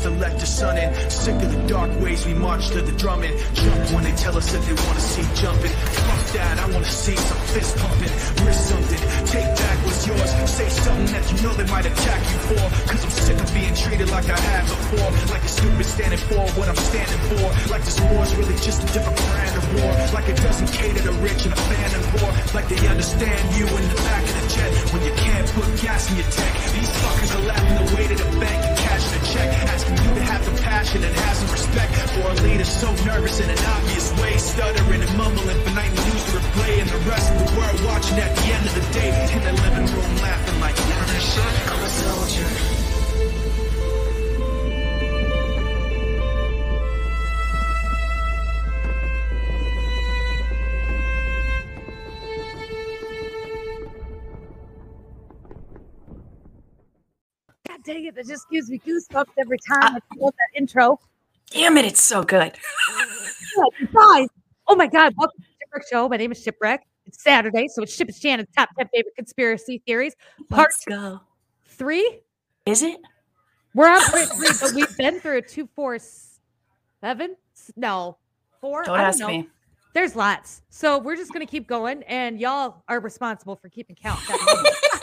to let the sun in. Sick of the dark ways, we march to the drumming. Jump when they tell us that they wanna see jumping. Fuck that, I wanna see some fist pumping. Risk something, take back what's yours. Say something that you know they might attack you for. Cause I'm sick of being treated like I have before. Like a stupid standing for what I'm standing for. Like this war's really just a different brand of war. Like it doesn't cater to rich and a fan of poor. Like they understand you in the back of the jet when you can't put gas in your tank. These fuckers are laughing the way to the bank and check. Asking you to have the passion and have some respect for a leader so nervous in an obvious way. Stuttering and mumbling for night news to replay. And the rest of the world watching at the end of the day. In the living room laughing like, I'm a soldier. It, just gives me goosebumps every time I feel that intro. Damn it, it's so good. Guys, oh my God, welcome to the Shipwreck Show. My name is Shipwreck. It's Saturday, so it's Ship and Shannon's top 10 favorite conspiracy theories. Part Let's go. three. Is it? We're on part three, but we've been through a two, four, seven. No, four. Don't I ask know. me. There's lots. So we're just going to keep going, and y'all are responsible for keeping count.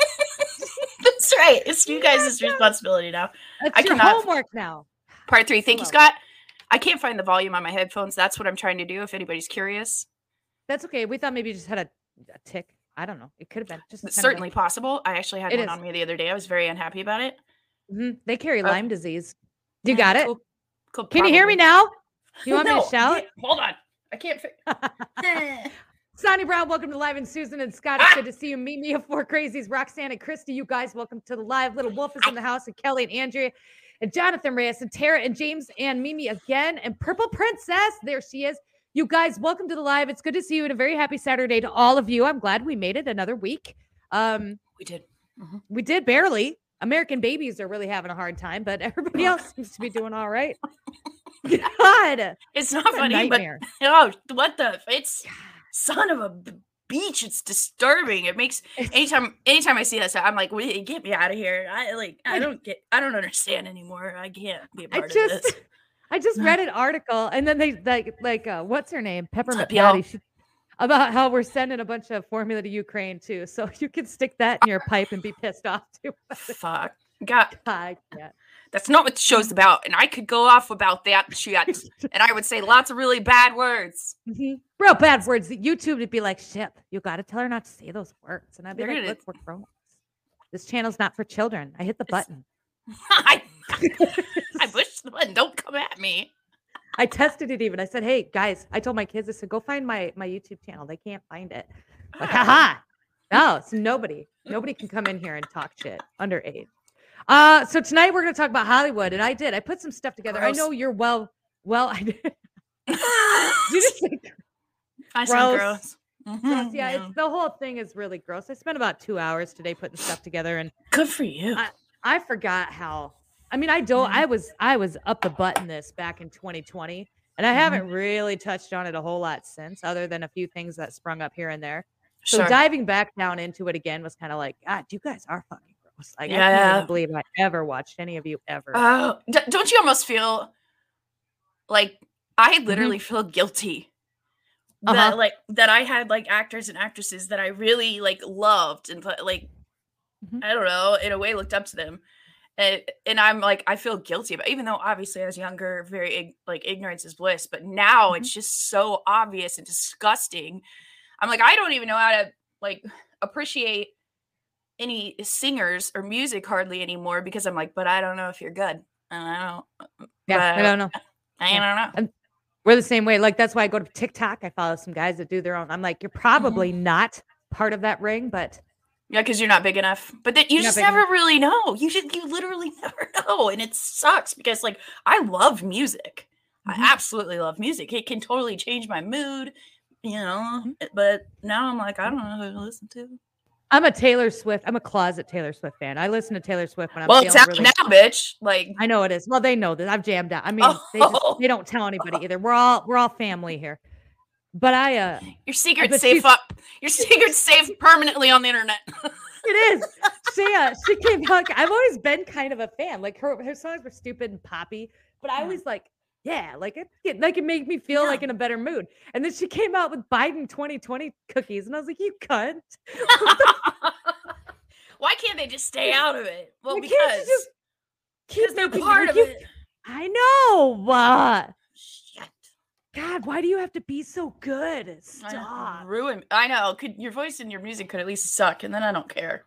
That's That's right. It's you guys' responsibility now. I your cannot- homework now. Part three. Thank you, Scott. I can't find the volume on my headphones. That's what I'm trying to do. If anybody's curious, That's okay. We thought maybe you just had a, a tick. I don't know. It could have been just it's kind of certainly possible. I actually had It one is. on me the other day. I was very unhappy about it. Mhm. They carry Okay. Lyme disease. You Mm, got it. cool- cool, Can you hear me probably. now? You want me to shout? Hold on. I can't. Fi- Sonny Brown, welcome to Live and Susan and Scott. Ah! It's good to see you. Meet me of Four Crazies, Roxanne and Christy. You guys, welcome to the live. Little Wolf is in the house, and Kelly and Andrea, and Jonathan Reyes, and Tara and James and Mimi again, and Purple Princess. There she is. You guys, welcome to the live. It's good to see you, and a very happy Saturday to all of you. I'm glad we made it another week. Um, we did. we did barely. American babies are really having a hard time, but everybody else seems to be doing all right. God, It's not a funny, nightmare. but oh, what the? It's son of a beach. It's disturbing. It makes anytime anytime I see that stuff, I'm like, "Wait, get me out of here!" I like, I I- don't get, I don't understand anymore. I can't be a I part of just this. I just read an article and then they like like uh, what's her name? Peppermint. Patty. She, about how we're sending a bunch of formula to Ukraine too. So you can stick that in your pipe and be pissed off too. Fuck. God, I can't. That's not what the show's about. And I could go off about that shit, and I would say lots of really bad words. Mhm. Real bad words. That YouTube would be like, shit, you got to tell her not to say those words. And I'd be They're like, gonna- look, we're grown. This channel's not for children. I hit the It's- button. I, I pushed the button. Don't come at me. I tested it even. I said, hey guys, I told my kids, I said, go find my my YouTube channel. They can't find it. Like, haha. No, it's nobody. Nobody can come in here and talk shit underage. Uh, so tonight we're gonna talk about Hollywood, and I did. I put some stuff together. I know you're well. Well, I did. You just say I Gross. gross. gross. Mhm, Yeah, it's the whole thing is really gross. I spent about two hours today putting stuff together, and good for you. I- I forgot how. I mean, I don't. Mhm. I was I was up the butt in this back in 2020, and I Mhm. haven't really touched on it a whole lot since, other than a few things that sprung up here and there. So sure. diving back down into it again was kind of like, God, you guys are fucking Like, I can't even believe I ever watched any of you ever. Oh, d- don't you almost feel like I Mm-hmm. literally feel guilty that Uh-huh. like that I had like actors and actresses that I really like loved and like Mhm. I don't know in a way looked up to them. And, and I'm like I feel guilty about even though obviously I was younger very like ignorance is bliss but now Mhm. it's just so obvious and disgusting. I'm like I don't even know how to like appreciate any singers or music hardly anymore because I'm like, but I don't know if you're good. And I don't. yeah, I don't know. I don't know. We're the same way. Like that's why I go to TikTok. I follow some guys that do their own. I'm like, you're probably not part of that ring, but Yeah, because you're not big enough. But then you just never enough. really know. You just you literally never know, and it sucks because like I love music. Mhm. I absolutely love music. It can totally change my mood, you know. Mhm. But now I'm like, I don't know who to listen to. I'm a Taylor Swift. I'm a closet Taylor Swift fan. I listen to Taylor Swift when I'm well, it's out really. now, bitch. Like, I know it is. Well, they know that I've jammed out. I mean, they just Oh. they don't tell anybody either. We're all we're all family here. But I uh your secret's safe up. Your secret's safe permanently on the internet. it is. She uh she came out. I've always been kind of a fan. Like her her songs were stupid and poppy, but I always like yeah, like it, it like it made me feel Yeah. like in a better mood. And then she came out with Biden 2020 cookies, and I was like, "You cunt! Why can't they just stay out of it? Well, Why because just keep they're part of you- it. I know. Uh, Shit. God, why do you have to be so good? I Stop. Ruin. I know. Could your voice and your music could at least suck, and then I don't care.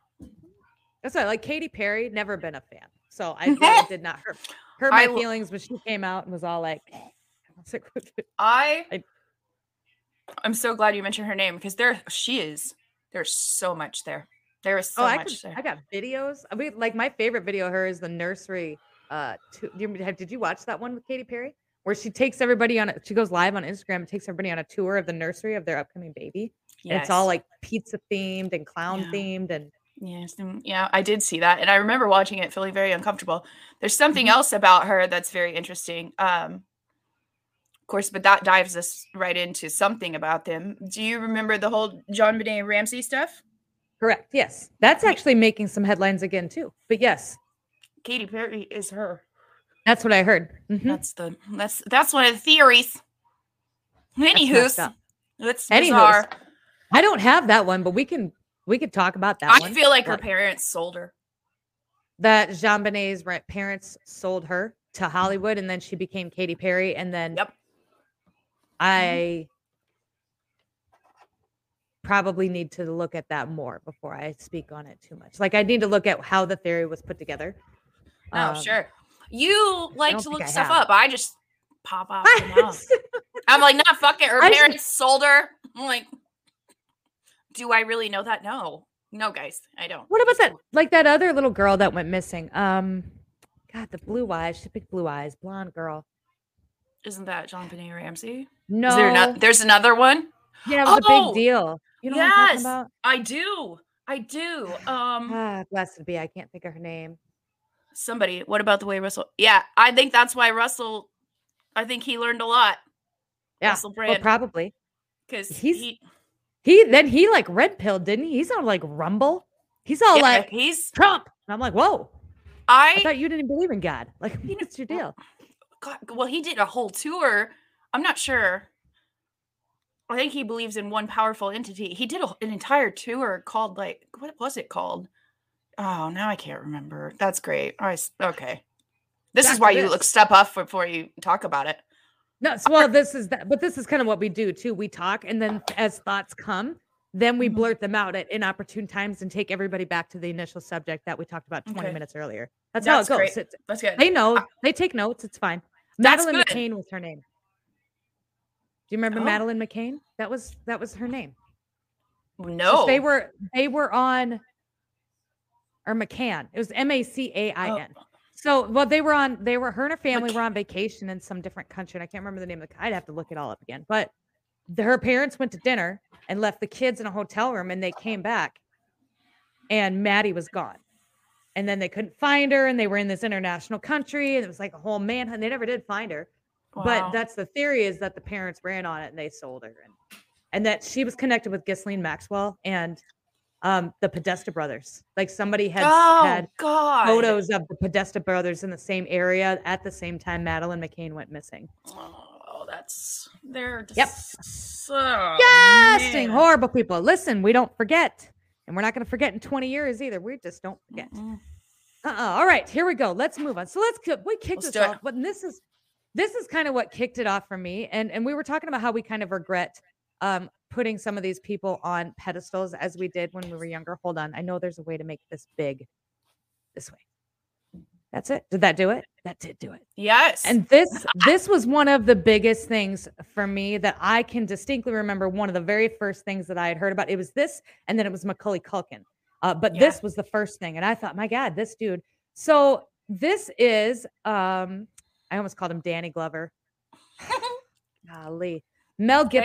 That's why, like Katy Perry, never been a fan. So I did not hurt, hurt my I feelings when she came out and was all like, "Eh." I like, I, I- I'm so glad you mentioned her name because there she is. There's so much there. There is so oh, I, much could, there. I got videos. I mean, like my favorite video of her is the nursery. Uh, to, did you watch that one with Katy Perry? Where she takes everybody on, a, she goes live on Instagram and takes everybody on a tour of the nursery of their upcoming baby. And it's all like pizza themed and clown Yeah. themed. And Yes, yeah, I did see that, and I remember watching it, feeling very uncomfortable. There's something Mhm. else about her that's very interesting. Um, of course, but that dives us right into something about them. Do you remember the whole JonBenét Ramsey stuff? correct. Yes. That's actually making some headlines again, too. But yes, Katy Perry is her. that's what I heard. Mhm. That's the that's that's one of the theories. messed Anywho's, up. it's Anywho's. I don't have that one, but we can we could talk about that I one. feel like her parents sold her. that JonBenét's parents sold her to Hollywood, and then she became Katy Perry, and then Yep. I probably need to look at that more before I speak on it too much. Like I need to look at how the theory was put together. Oh, Um, sure. You like to look stuff up. I just pop mouth. I'm like, nah, fuck it. Her I parents sold her. I'm like, do I really know that? No, no, guys, I don't. what about that? Like that other little girl that went missing. Um, God, the blue eyes. She picked blue eyes, blonde girl. Isn't that JonBenét Ramsey? No, Is there not? There's another one. yeah, it was a Oh, big deal. You know what I'm talking yes. about? I do. I do. Um, Ah, blessed be. I can't think of her name. somebody. What about the way Russell? Yeah, I think that's why Russell. I think he learned a lot. Yeah, Russell well, Brand, probably. because he's- he, He then he like red pilled, didn't he? He's on like Rumble. He's all yeah, like he's. Trump. And I'm like, whoa! I I thought you didn't believe in God. Like, what's your deal? God, well, he did a whole tour. I'm not sure. I think he believes in one powerful entity. He did a, an entire tour called like what was it called? Oh, now I can't remember. That's great. All right, okay. This is why you look step up before you talk about it. No, so, well, this is that, but this is kind of what we do too. We talk, and then as thoughts come, then we Mhm. blurt them out at inopportune times and take everybody back to the initial subject that we talked about 20 Okay. minutes earlier. That's, That's how it great. goes. It's- That's good. they know. They take notes. It's fine. That's Madeleine good. McCain was her name. Do you remember Oh. Madeleine McCain? That was that was her name. So No, They were they were on or McCann. It was M A C A I N. So well, they were on they were her and her family were on vacation in some different country. And I can't remember the name of the I'd have to look it all up again. But the, her parents went to dinner and left the kids in a hotel room and they came back and Maddie was gone. And then they couldn't find her and they were in this international country and it was like a whole manhunt. They never did find her. Wow. But that's the theory is that the parents ran on it and they sold her and and that she was connected with Ghislaine Maxwell and um the Podesta brothers. Like somebody had oh had God, photos of the Podesta brothers in the same area at the same time Madeleine McCain went missing. Oh, that's they're just Yep. so Disgusting, horrible people. Listen, we don't forget. And we're not going to forget in 20 years either. We just don't forget. Mm-mm. Uh-uh. All right, here we go. Let's move on. So let's we kicked Let's this off, but this is this is kind of what kicked it off for me. And and we were talking about how we kind of regret um putting some of these people on pedestals as we did when we were younger. Hold on. I know there's a way to make this big. This way. That's it. Did that do it? That did do it. Yes, And this this was one of the biggest things for me that I can distinctly remember. One of the very first things that I had heard about it was this, and then it was Macaulay Culkin. Uh, but Yeah. this was the first thing, and I thought, my God, this dude. So this is um, I almost called him Danny Glover. Golly, Mel Okay.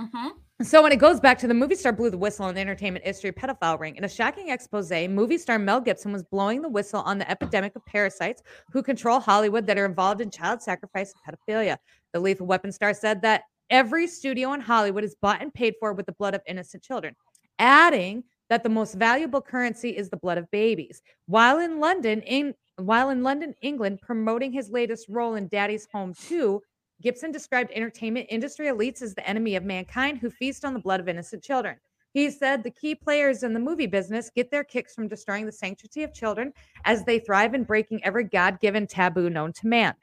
Mhm. So when it goes back to the movie star blew the whistle on the entertainment history pedophile ring. In a shocking expose, movie star Mel Gibson was blowing the whistle on the epidemic of parasites who control Hollywood that are involved in child sacrifice and pedophilia. The Lethal Weapon star said that every studio in Hollywood is bought and paid for with the blood of innocent children, adding that the most valuable currency is the blood of babies. While in London, in while in London, England, promoting his latest role in Daddy's Home 2, Gibson described entertainment industry elites as the enemy of mankind who feast on the blood of innocent children. He said the key players in the movie business get their kicks from destroying the sanctity of children as they thrive in breaking every God given taboo known to man.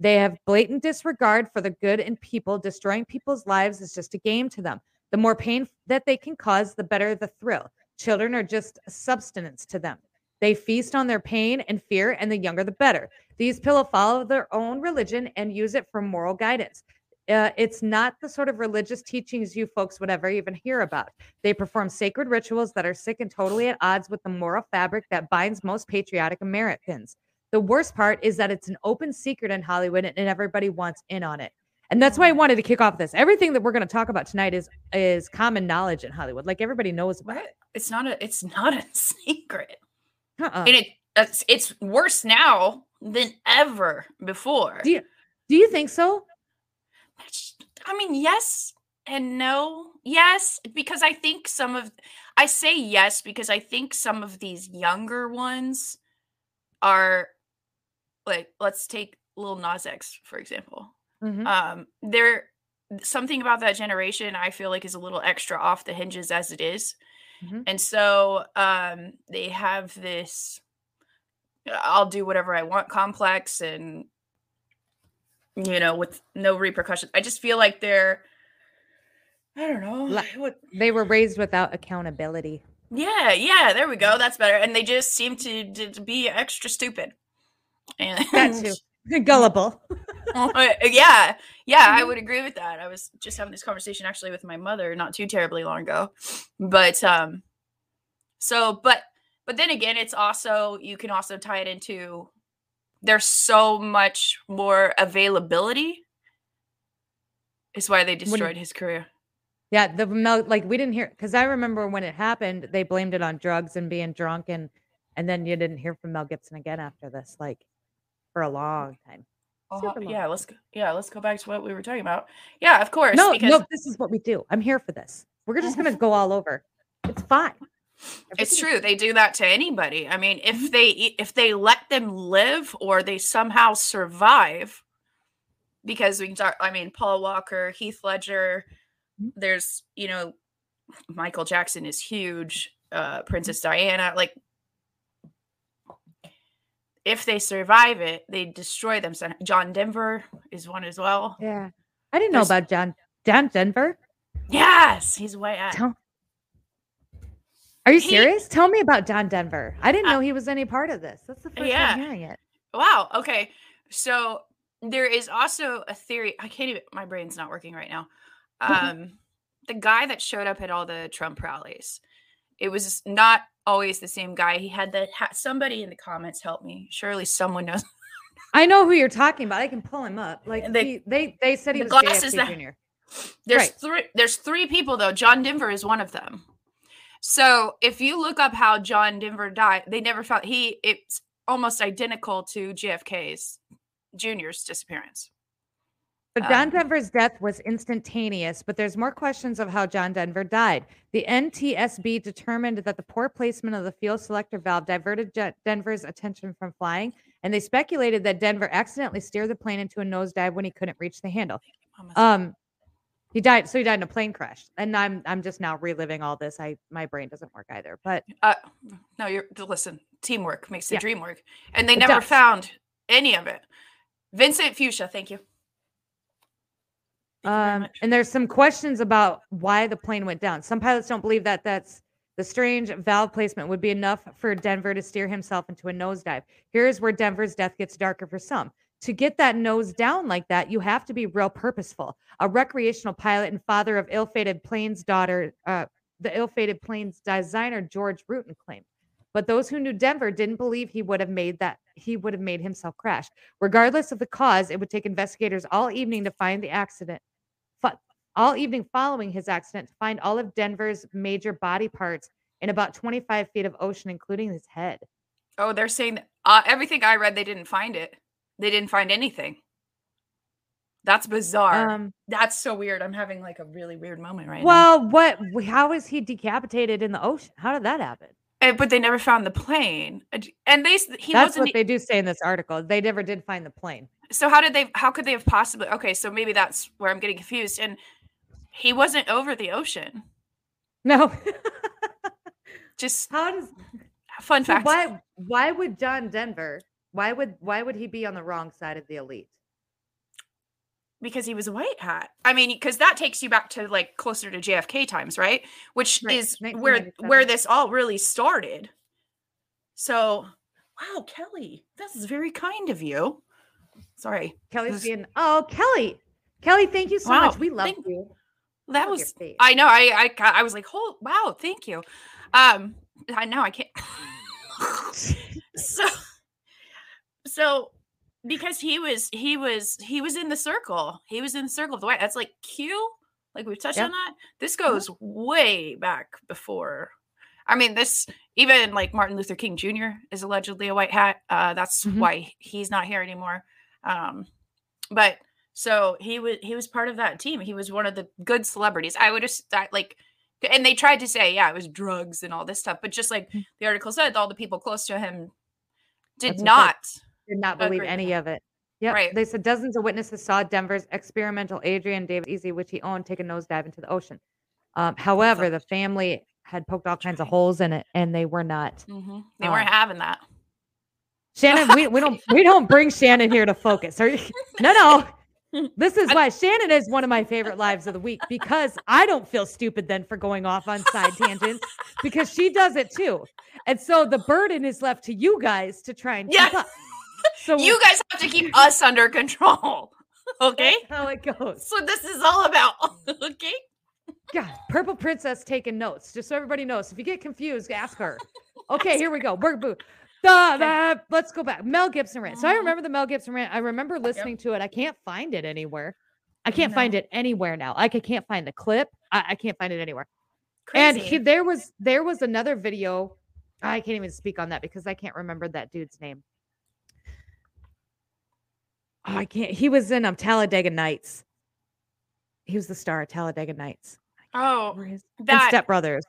They have blatant disregard for the good in people. Destroying people's lives is just a game to them. The more pain that they can cause, the better the thrill. Children are just a substance to them. They feast on their pain and fear, and the younger the better. These people follow their own religion and use it for moral guidance. Uh, it's not the sort of religious teachings you folks would ever even hear about. They perform sacred rituals that are sick and totally at odds with the moral fabric that binds most patriotic Americans. The worst part is that it's an open secret in Hollywood and everybody wants in on it. And that's why I wanted to kick off this. Everything that we're going to talk about tonight is is common knowledge in Hollywood. Like everybody knows about it. It's not a it's not a secret. Uh-uh. And it it's, it's worse now than ever before. Do you do you think so? I mean, yes and no. Yes, because I think some of I say yes because I think some of these younger ones are like let's take Lil Nas X for example. Mhm. Um there something about that generation I feel like is a little extra off the hinges as it is. Mhm. And so um they have this I'll do whatever I want complex and you know with no repercussions. I just feel like they're I don't know. Li- what They were raised without accountability. yeah, yeah, there we go. That's better. And they just seem to, to, to be extra stupid. And That too. Gullible. Uh, yeah, yeah, I Mhm. would agree with that. I was just having this conversation actually with my mother not too terribly long ago. But um so but but then again, it's also you can also tie it into there's so much more availability is why they destroyed his career. Yeah, the Mel like we didn't hear because I remember when it happened, they blamed it on drugs and being drunk and and then you didn't hear from Mel Gibson again after this, like for a long time. Long. Oh, yeah, let's go, yeah, let's go back to what we were talking about. Yeah, of course. No, because no, this is what we do. I'm here for this. We're just gonna go all over. It's fine. It's true they do that to anybody i mean if Mhm. they if they let them live or they somehow survive because we can talk i mean paul walker heath ledger Mhm. there's you know michael jackson is huge uh Mm-hmm. princess diana like if they survive it they destroy them john denver is one as well Yeah. I didn't know about John John Denver. yes he's way out Tell, are you He- serious? Tell me about John Denver. I didn't Uh, know he was any part of this. That's the first yeah. time hearing it. Wow. Okay. So there is also a theory. I can't even. My brain's not working right now. Um, the guy that showed up at all the Trump rallies, it was not always the same guy. He had the ha- somebody in the comments help me. Surely someone knows. I know who you're talking about. I can pull him up. Like The- he, they they said he the was glasses JFK that- Jr. There's Right. three. There's three people though. John Denver is one of them. So if you look up how John Denver died, they never found he. It's almost identical to JFK's Junior's disappearance. But John Um, Denver's death was instantaneous, but there's more questions of how John Denver died. The NTSB determined that the poor placement of the fuel selector valve diverted Je- Denver's attention from flying, and they speculated that Denver accidentally steered the plane into a nosedive when he couldn't reach the handle. Um, he died. So he died in a plane crash, and I'm I'm just now reliving all this. I my brain doesn't work either. But Uh, no, you're listen. Teamwork makes the Yeah. dream work, and they It never does. found any of it. Vincent Fuchsia, thank you. Thank Um, much. and there's some questions about why the plane went down. Some pilots don't believe that that's the strange valve placement would be enough for Denver to steer himself into a nosedive. Here's where Denver's death gets darker for some. To get that nose down like that, you have to be real purposeful. A recreational pilot and father of ill-fated plane's daughter, uh, the ill-fated plane's designer George Rutan claimed. But those who knew Denver didn't believe he would have made that he would have made himself crash. Regardless of the cause, it would take investigators all evening to find the accident all evening following his accident to find all of Denver's major body parts in about 25 feet of ocean, including his head. Oh, they're saying uh, everything I read, they didn't find it. They didn't find anything. That's bizarre. Um, That's so weird. I'm having like a really weird moment right now. well, what? How is he decapitated in the ocean? How did that happen? Eh, but they never found the plane. And they he That's wasn't. what they do say in this article. They never did find the plane. so how did they? How could they have possibly? Okay, so maybe that's where I'm getting confused. And he wasn't over the ocean. No. Just How does fun so fact. why why would John Denver why would why would he be on the wrong side of the elite? because he was a white hat. I mean, because that takes you back to like closer to JFK times, right? Which Right, is where where this all really started. So, wow, Kelly, this is very kind of you. Sorry, Kelly's This- being oh Kelly. Kelly, thank you so Wow, much. We love thank- you. that Love was. I know. I I I was like, oh wow, thank you. Um, I know I can't. so, so because he was he was he was in the circle. He was in the circle of the white. That's like Q. Like we've touched Yeah. on that. This Uh-huh. goes way back before. I mean, this even like Martin Luther King Jr. is allegedly a white hat. Uh, that's Mhm. why he's not here anymore. Um, but so he was he was part of that team. He was one of the good celebrities. I would just like, and they tried to say yeah, it was drugs and all this stuff, but just like Mm. the article said, all the people close to him did That's not. Did not believe any of it. Yep. Right. They said dozens of witnesses saw Denver's experimental Adrian Davis Easy, which he owned, take a nosedive into the ocean. Um, however, the family had poked all kinds of holes in it, and they were not. Mhm. They weren't Um, having that. Shannon, we, we don't we don't bring Shannon here to focus. Are you, no, no. This is why Shannon is one of my favorite lives of the week because I don't feel stupid then for going off on side tangents because she does it too. And so the burden is left to you guys to try and keep up. So You guys have to keep us under control. Okay. that's how it goes. So this is all about. Okay. God, Purple Princess taking notes, just so everybody knows. If you get confused, ask her. Okay, here we go. We're boo. The, the, let's go back. Mel Gibson rant. So I Mhm. remember the Mel Gibson rant. I remember listening to it. I can't find it anywhere. I can't find it anywhere now. Like I can't find the clip. I, I can't find it anywhere. And he, there was there was another video. I can't even speak on that because I can't remember that dude's name. Oh, I can't. He was in um Talladega Nights. He was the star of Talladega Nights. oh, Where is and that. Step Brothers.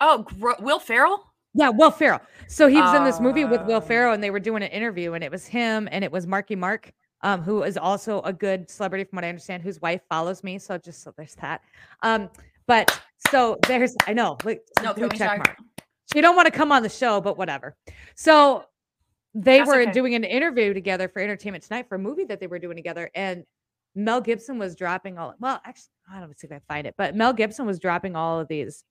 oh, Gro- Will Ferrell. Yeah, Will Ferrell. So he was in this movie with Will Oh. Ferrell, and they were doing an interview, and it was him, and it was Marky Mark, um, who is also a good celebrity, from what I understand, whose wife follows me. So just so there's that. Um, but so there's, I know, like, No, blue can we check mark. She don't want to come on the show, but whatever. So they That's were okay. doing an interview together for Entertainment Tonight for a movie that they were doing together, and Mel Gibson was dropping all. Well, actually, I don't see if I find it, but Mel Gibson was dropping all of these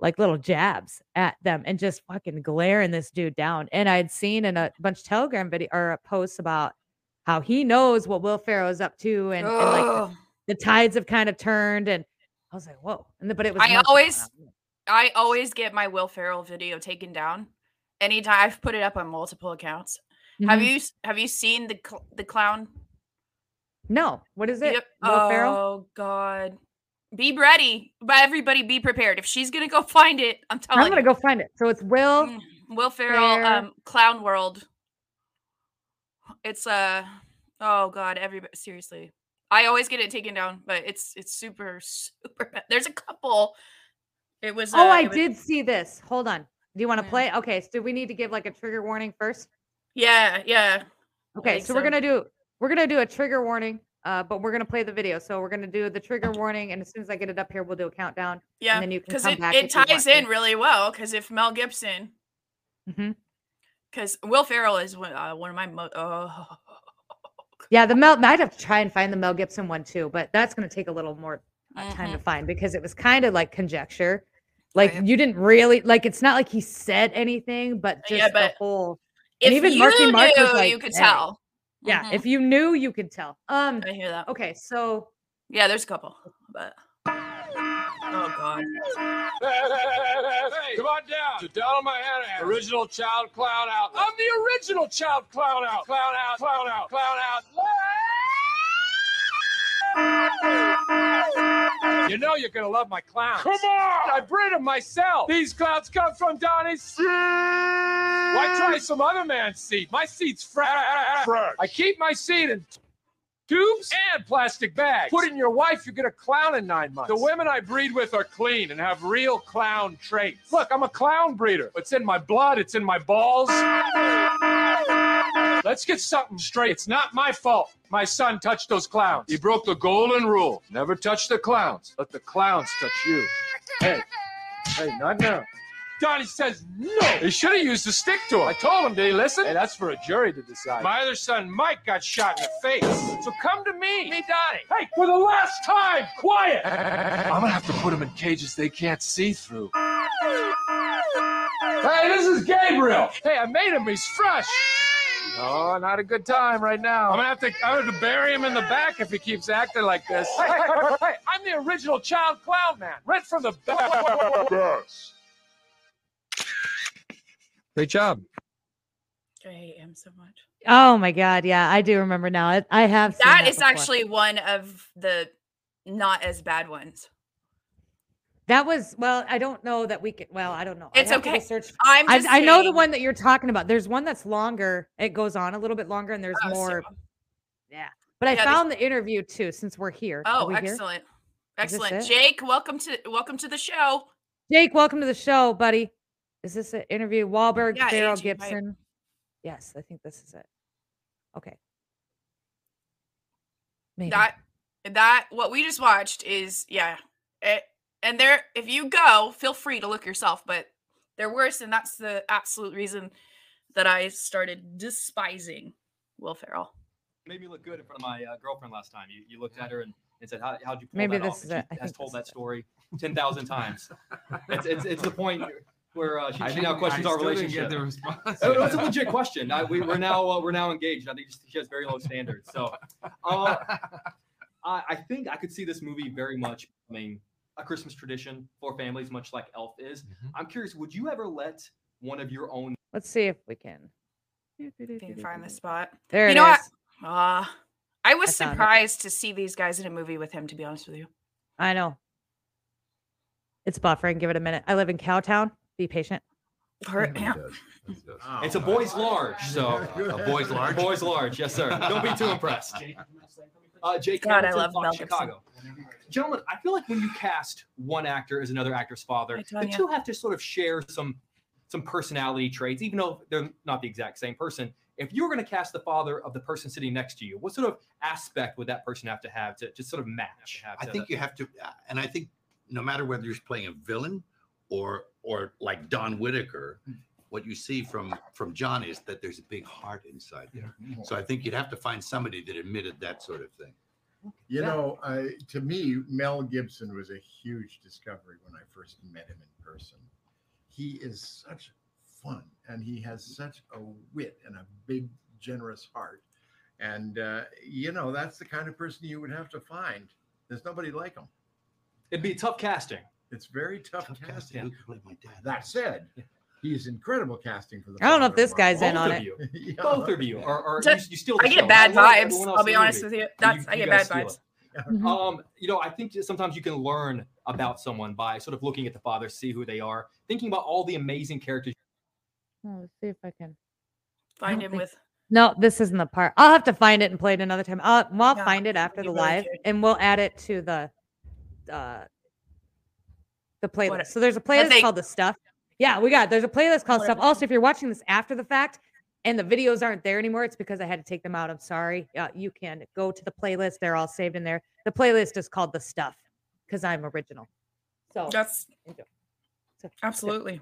like little jabs at them and just fucking glaring this dude down. And I'd seen in a bunch of Telegram video or posts about how he knows what Will Ferrell is up to, and, and like the, the tides have kind of turned. And I was like, whoa! And the, but it was I always- I always get my Will Ferrell video taken down. Anytime I've put it up on multiple accounts. Have Mhm. you have you seen the cl- the clown? No, what is it? Yep. Will Ferrell? Oh God. Be ready. But everybody be prepared. If she's gonna go find it, I'm telling I'm gonna you. go find it. So it's Will. Mm, Will Ferrell, Fair. um, Clown World. It's uh oh god, everybody seriously. I always get it taken down, but it's it's super super bad. There's a couple. It was Oh, uh, I was- did see this. Hold on. Do you want to Yeah. play? Okay, so do we need to give like a trigger warning first? Yeah, yeah. Okay, think so, we're gonna do we're gonna do a trigger warning, uh, but we're gonna play the video. So we're gonna do the trigger warning, and as soon as I get it up here, we'll do a countdown. Yeah. and then you can Because come it, back it if you want ties to. in really well. Because if Mel Gibson, because Will Ferrell is one, uh, one of my mo- oh Yeah, the Mel. I'd have to try and find the Mel Gibson one too, but that's gonna take a little more uh, time to Mhm. find because it was kind of like conjecture. Like Right. you didn't really like. It's not like he said anything, but just Yeah, the whole. If And even you Marky Mark was knew, like, you could "Hey." tell. Yeah, Mhm. if you knew, you could tell. Um. I hear that. Okay, so Yeah, there's a couple, but oh god. Hey, come on down. Sit down on my hand. Original child clown out. I'm the original child clown out. Clown out, clown out, clown out. You know you're gonna love my clowns. Come on! I breed them myself. These clowns come from Donnie's seed. Why try some other man's seed? My seed's fresh. Ah, ah, ah, fresh. I keep my seed in tubes and plastic bags. Put in your wife, you get a clown in nine months. The women I breed with are clean and have real clown traits. Look, I'm a clown breeder. It's in my blood, it's in my balls. Let's get something straight. It's not my fault. My son touched those clowns. He broke the golden rule. Never touch the clowns. Let the clowns touch you. Hey, hey, not now. Donnie says no. He should have used a stick to him. I told him. Did he listen? Hey, that's for a jury to decide. My other son, Mike, got shot in the face. So come to me. Me, Donnie. Hey, for the last time, quiet. I'm gonna have to put them in cages they can't see through. Hey, this is Gabriel. Hey, I made him. He's fresh. Oh, not a good time right now. I'm gonna have to, I'm gonna have to bury him in the back if he keeps acting like this. Hey, hey, hey, hey, I'm the original child clown man, right from the back. Best. Great job. I hate him so much. Oh my god, yeah, I do remember now. I, I have seen That is before. actually one of the not as bad ones. That was well. I don't know that we could. Well, I don't know. It's have to go okay. Search. I'm I, I know the one that you're talking about. There's one that's longer. It goes on a little bit longer, and there's Oh, so- more. Yeah, but I Yeah, there's- found the interview too. Since we're here. Oh, we excellent. This Excellent. Jake, welcome to welcome to the show. Jake, welcome to the show, buddy. Is this an interview? Wahlberg, Yeah, Daryl AG, right. Gibson. Yes, I think this is it. Okay. Maybe. That that what we just watched is yeah. It, and there if you go, feel free to look yourself, but they're worse and that's the absolute reason that I started despising Will Ferrell. made me look good in front of my uh, girlfriend last time. You, you looked at her and, and said, How, How'd you pull Maybe that this off? is And it. She has told that that is it. story 10,000 times. It's, it's, it's the point where uh, she, she think now I questions our still didn't relationship. Get the response. It was a legit question. I, we, we're now uh, we're now engaged. I think she has very low standards. So, uh, I, I think I could see this movie very much becoming a Christmas tradition for families, much like Elf is. Mhm. I'm curious, would you ever let one of your own Let's see if we can. You can find the spot. There You it know what? is. Uh I was I found it. surprised to see these guys in a movie with him, to be honest with you. I know. It's buffering. Give it a minute. I live in Cowtown. Be patient. Or- yeah. Oh, It's a boys large, so A boys large? boys large. Yes, sir. Don't be too impressed. Uh, Jake God, I love Fox Mel Gibson. Chicago. Gentlemen, I feel like when you cast one actor as another actor's father, Hi, the two have to sort of share some some personality traits, even though they're not the exact same person. If you were going to cast the father of the person sitting next to you, what sort of aspect would that person have to have to, to sort of match? Have I to- think you have to, uh, and I think no matter whether you're playing a villain or or like Don Whitaker, what you see from from John is that there's a big heart inside there. So I think you'd have to find somebody that admitted that sort of thing. You know, I, to me, Mel Gibson was a huge discovery when I first met him in person. He is such fun and he has such a wit and a big, generous heart. And, uh, you know, that's the kind of person you would have to find. There's nobody like him. it'd be tough casting. It's very tough, Tough casting. casting. Who my dad? That said, he's incredible casting for the. I don't know if this guy's our- in on it. you, Yeah. both of you, are, are So- you, you steal. I get show. bad love vibes. I'll be honest movie. with you. That's you- I get bad vibes. it. Mhm. Um, you know, I think sometimes you can learn about someone by sort of looking at the father, see who they are, thinking about all the amazing characters. Oh, let's see if I can. Find don't him think- with No, this isn't the part. I'll have to find it and play it another time. I'll, well, I'll Yeah, find it after the really live, should. and we'll add it to the uh the playlist. What- so there's a playlist think- called the stuff. Yeah, we got. There's a playlist called stuff. Also, if you're watching this after the fact and the videos aren't there anymore, it's because I had to take them out. I'm sorry. Uh, you can go to the playlist. They're all saved in there. The playlist is called the stuff because I'm original. So that's. So, absolutely.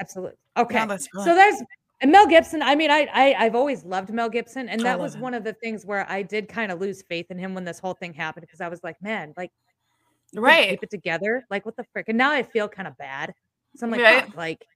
absolutely okay. Yeah, So there's and Mel Gibson. I mean, I, I I've always loved Mel Gibson, and that was him. one of the things where I did kind of lose faith in him when this whole thing happened because I was like, man, like, Right. keep it together. Like, what the frick? And now I feel kind of bad. So I'm like, Right. fuck, like,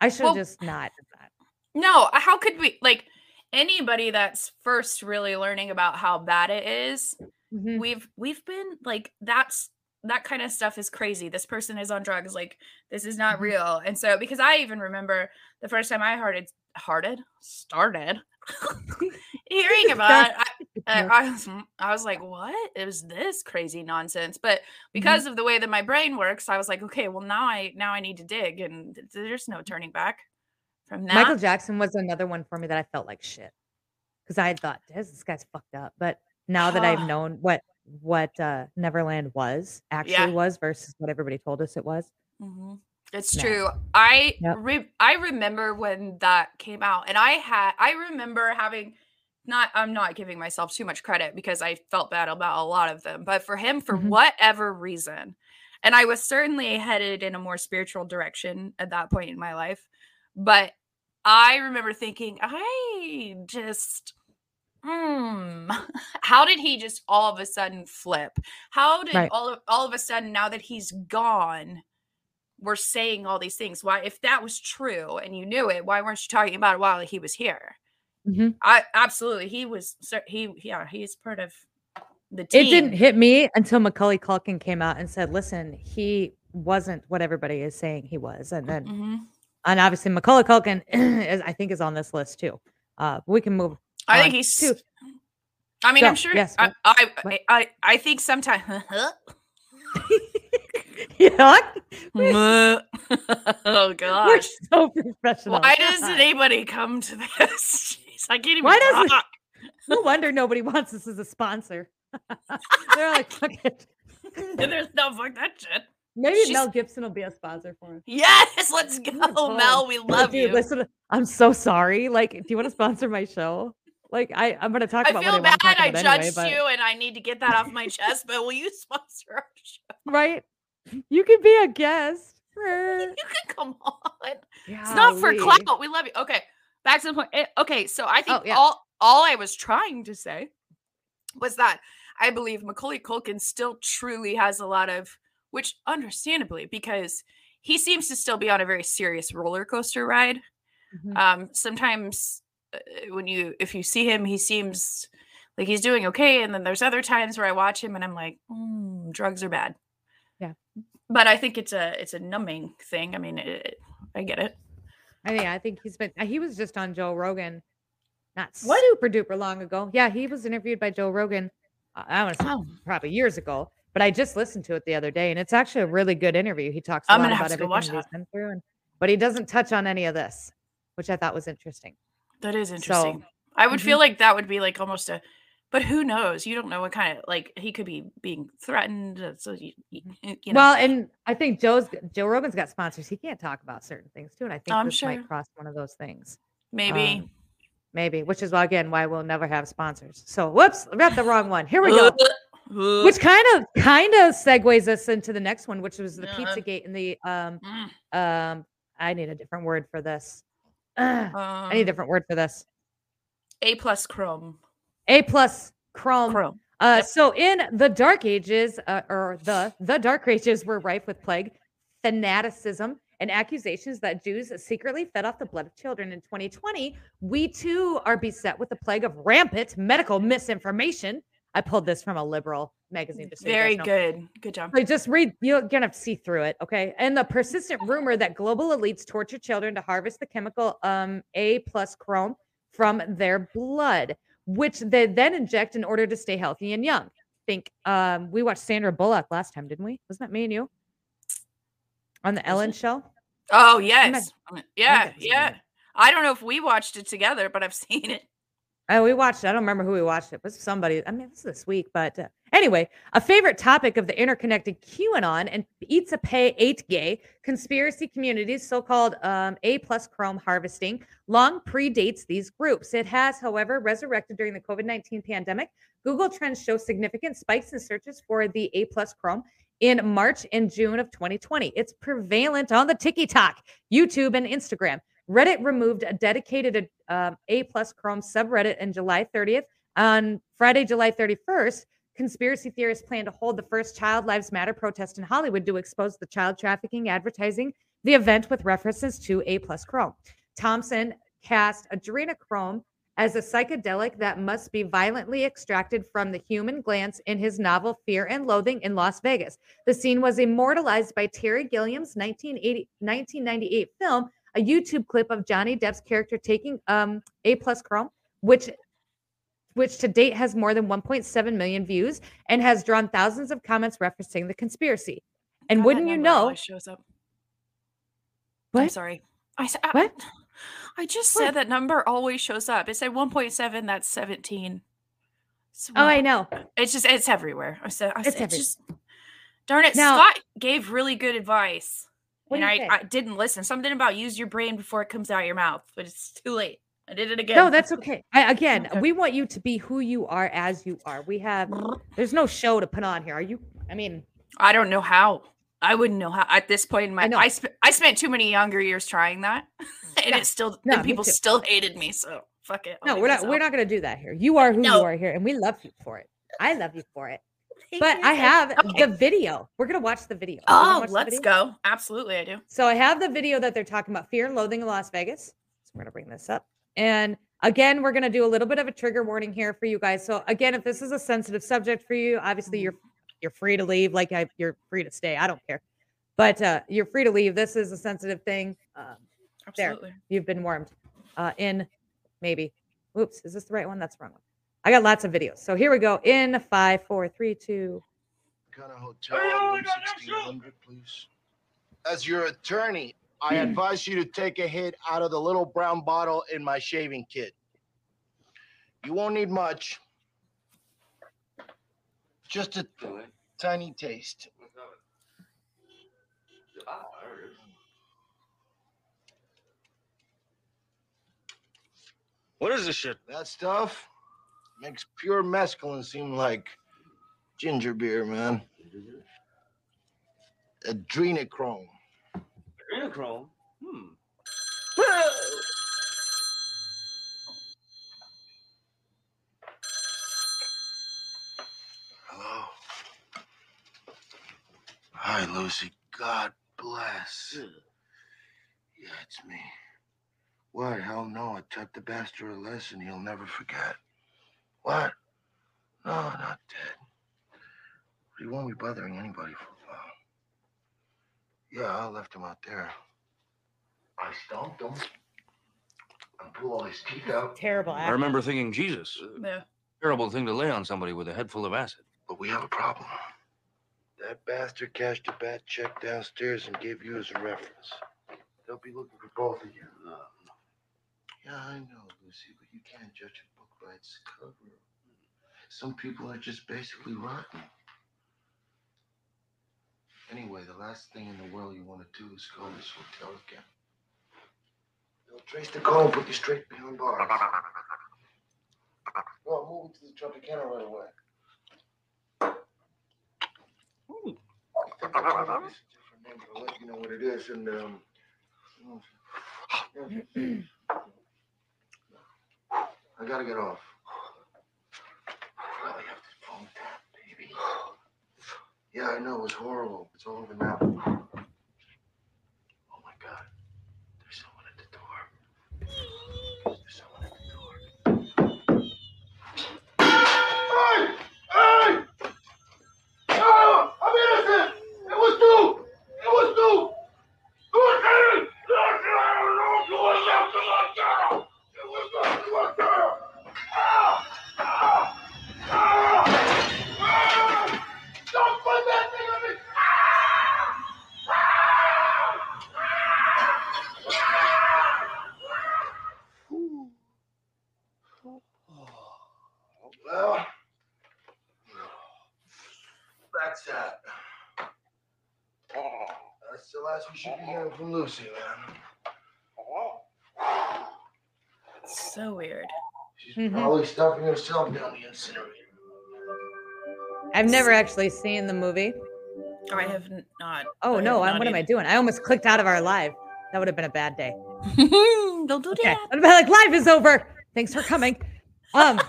I should Well, just not that. No, how could we like anybody that's first really learning about how bad it is? Mhm. We've we've been like that's that kind of stuff is crazy. This person is on drugs. Like this is not Mhm. real. And so because I even remember the first time I hearted hearted started hearing about I, I, Yep. I was I was like, what is this crazy nonsense? But Mm-hmm. because of the way that my brain works, I was like, okay, well now I now I need to dig, and there's no turning back from that. Michael Jackson was another one for me that I felt like shit because I had thought this, this guy's fucked up. But now that I've known what what uh, Neverland was actually Yeah. was versus what everybody told us it was, Mhm. It's No. true. I Yep. re- I remember when that came out, and I had I remember having not I'm not giving myself too much credit because I felt bad about a lot of them, but for him, for Mhm. whatever reason, and I was certainly headed in a more spiritual direction at that point in my life, but I remember thinking, I just. Hmm. How did he just all of a sudden flip? How did Right. all of, all of a sudden now that he's gone, we're saying all these things. Why, if that was true and you knew it, why weren't you talking about it while he was here? Mhm. I absolutely he was he yeah he's part of the team. it didn't hit me until Macaulay Culkin came out and said, "Listen, he wasn't what everybody is saying he was," and then Mhm. and obviously Macaulay Culkin is I think is on this list too. Uh, we can move. I think he's. to- I mean, Go, I'm sure. yes, I, what- I. I I think sometimes. yeah, oh we're gosh. so professional. Why does anybody come to this? I can't even Why does talk. No wonder nobody wants us as a sponsor. They're like, fuck it. There's no fuck that shit. Maybe She's- Mel Gibson will be a sponsor for us. Yes, let's go, Oh Mel. We love dude, you. Listen, I'm so sorry. Like, do you want to sponsor my show? Like, I, I'm going to talk I about feel I bad. I judged anyway, you, and I need to get that off my chest. But will you sponsor our show? right? You can be a guest. You can come on. It's not for Golly. clout. We love you. Okay, back to the point. Eh, Okay, so I think Oh, yeah. all all I was trying to say was that I believe Macaulay Culkin still truly has a lot of, which understandably because he seems to still be on a very serious roller coaster ride. Mhm. Um, sometimes uh, when you if you see him, he seems like he's doing okay, and then there's other times where I watch him and I'm like, mm, drugs are bad. Yeah. but I think it's a it's a numbing thing. I mean, it, I get it. I mean, I think he's been, he was just on Joe Rogan not What? super duper long ago. Yeah, he was interviewed by Joe Rogan, uh, I want to say Oh. probably years ago, but I just listened to it the other day and it's actually a really good interview. He talks a I'm lot about have to go everything he's been through, and, but he doesn't touch on any of this, which I thought was interesting. That is interesting. So-. I would Mhm. feel like that would be like almost a, but who knows? You don't know what kind of like he could be being threatened. uh, So you, you, you know. Well, and I think Joe's Joe Rogan's got sponsors. He can't talk about certain things too, and I think I'm this sure. might cross one of those things. maybe. um, Maybe, which is why again why we'll never have sponsors. So, whoops, we got the wrong one. Here we go. Uh, which kind of kind of segues us into the next one, which was the Yeah. Pizzagate and the um mm, um. I need a different word for this. Ugh, I need a um, different word for this. A plus Chrome. A plus Chrome. Chrome. Uh, Yep. so in the Dark Ages, uh, or the the Dark Ages were rife with plague, fanaticism, and accusations that Jews secretly fed off the blood of children. In 2020, we too are beset with the plague of rampant medical misinformation. I pulled this from a liberal magazine. So Very good. Good job. So just read, you're gonna see through it, okay? And the persistent rumor that global elites torture children to harvest the chemical um, A plus chrome from their blood, which they then inject in order to stay healthy and young. Think um, we watched Sandra Bullock last time, didn't we? Wasn't that me and you on the Ellen show? Oh yes. Yeah, yeah. I don't know if we watched it together, but I've seen it. Oh, we watched. it. I don't remember who we watched it. Was somebody. I mean, this is this week, but uh, anyway, a favorite topic of the interconnected QAnon and Eats a Pay Eight Gay conspiracy communities, so-called um, A plus Chrome harvesting, long predates these groups. It has, however, resurrected during the COVID nineteen pandemic. Google Trends show significant spikes in searches for the A plus Chrome in March and June of 2020. It's prevalent on the TikTok, YouTube, and Instagram. Reddit removed a dedicated um, A plus Chrome subreddit on July 30th. On Friday, July 31st, conspiracy theorists plan to hold the first Child Lives Matter protest in Hollywood to expose the child trafficking advertising the event with references to A plus Chrome. Thompson cast adrenochrome as a psychedelic that must be violently extracted from the human glance in his novel Fear and Loathing in Las Vegas. The scene was immortalized by Terry Gilliam's 1980, 1998 film, a YouTube clip of Johnny Depp's character taking um, A plus Chrome, which which to date has more than 1.7 million views and has drawn thousands of comments referencing the conspiracy. And God, wouldn't you know, shows up. What? I'm sorry. I said What? I just What? said that number always shows up. It said 1.7. That's 17. It's oh, I know. It's just it's everywhere. I said I It's said every- just darn it. Now- Scott gave really good advice, What and I. I didn't listen. Something about use your brain before it comes out your mouth, but it's too late. I did it again. No, that's okay. I, again, Okay. we want you to be who you are as you are. We have, there's no show to put on here. Are you? I mean, I don't know how. I wouldn't know how at this point in my. I I, know. I, sp- I spent too many younger years trying that, and Yeah. it still No, and people still hated me. So fuck it. I'll no, we're not. We're not going to do that here. You are who No. you are here, and we love you for it. I love you for it. But. I have Okay. the video. We're going to watch the video. Oh, let's video. go. Absolutely, I do. So I have the video that they're talking about fear and loathing in Las Vegas. So we're gonna bring this up. And again, we're gonna do a little bit of a trigger warning here for you guys. So again, if this is a sensitive subject for you, obviously you're you're free to leave. Like I, you're free to stay. I don't care. But uh, you're free to leave. This is a sensitive thing. Um, There. You've been warmed. Uh, in maybe. Oops, is this the right one? That's the wrong one. I got lots of videos. So here we go. In five, four, three, two. kind of hotel room 1600, please? As your attorney, I hmm. advise you to take a hit out of the little brown bottle in my shaving kit. You won't need much. Just a tiny taste. What is this shit? That stuff makes pure mescaline seem like ginger beer, man. Adrenochrome. Adrenochrome? Hmm. Hello. Hi, Lucy. God bless. Yeah, it's me. What? Hell no. I taught the bastard a lesson he'll never forget. What? No, not dead. He won't be bothering anybody for a while. Yeah, I left him out there. I stomped him and blew all his teeth out. Terrible. I Act. remember thinking, Jesus, Yeah. terrible thing to lay on somebody with a head full of acid. But we have a problem. That bastard cashed a bad check downstairs and gave you as a reference. They'll be looking for both of you. Uh, yeah, I know, Lucy, but you can't judge a book by its cover. Some people are just basically rotten. Anyway, the last thing in the world you want to do is call this hotel again. They'll trace the call and put you straight behind bars. Well, I'm moving to the Tropicana right away. I think I told you this a different name, but I'll let you know what it is. And um, I gotta get off. Well, you have this phone tap, baby. Yeah, I know it was horrible. It's all over now. Oh my God! There's someone at the door. There's someone at the door. Hey! Hey! No! I'm innocent! It was you! It was you! Lieutenant! Lieutenant! No, you were left in the ghetto! It was left in the ghetto! Ah! Ah! Ah! Ah! Don't put that thing on me! Ah! Well, that's that. That's the last we should be hearing from Lucy, man. So weird. She's Mhm. probably stuffing herself down the incinerator. I've never actually seen the movie. I have n- not. Oh I no! have I'm, not what am I doing? I almost clicked out of our live. That would have been a bad day. Don't do Okay, that. I'd be like, live is over. Thanks for coming. Um,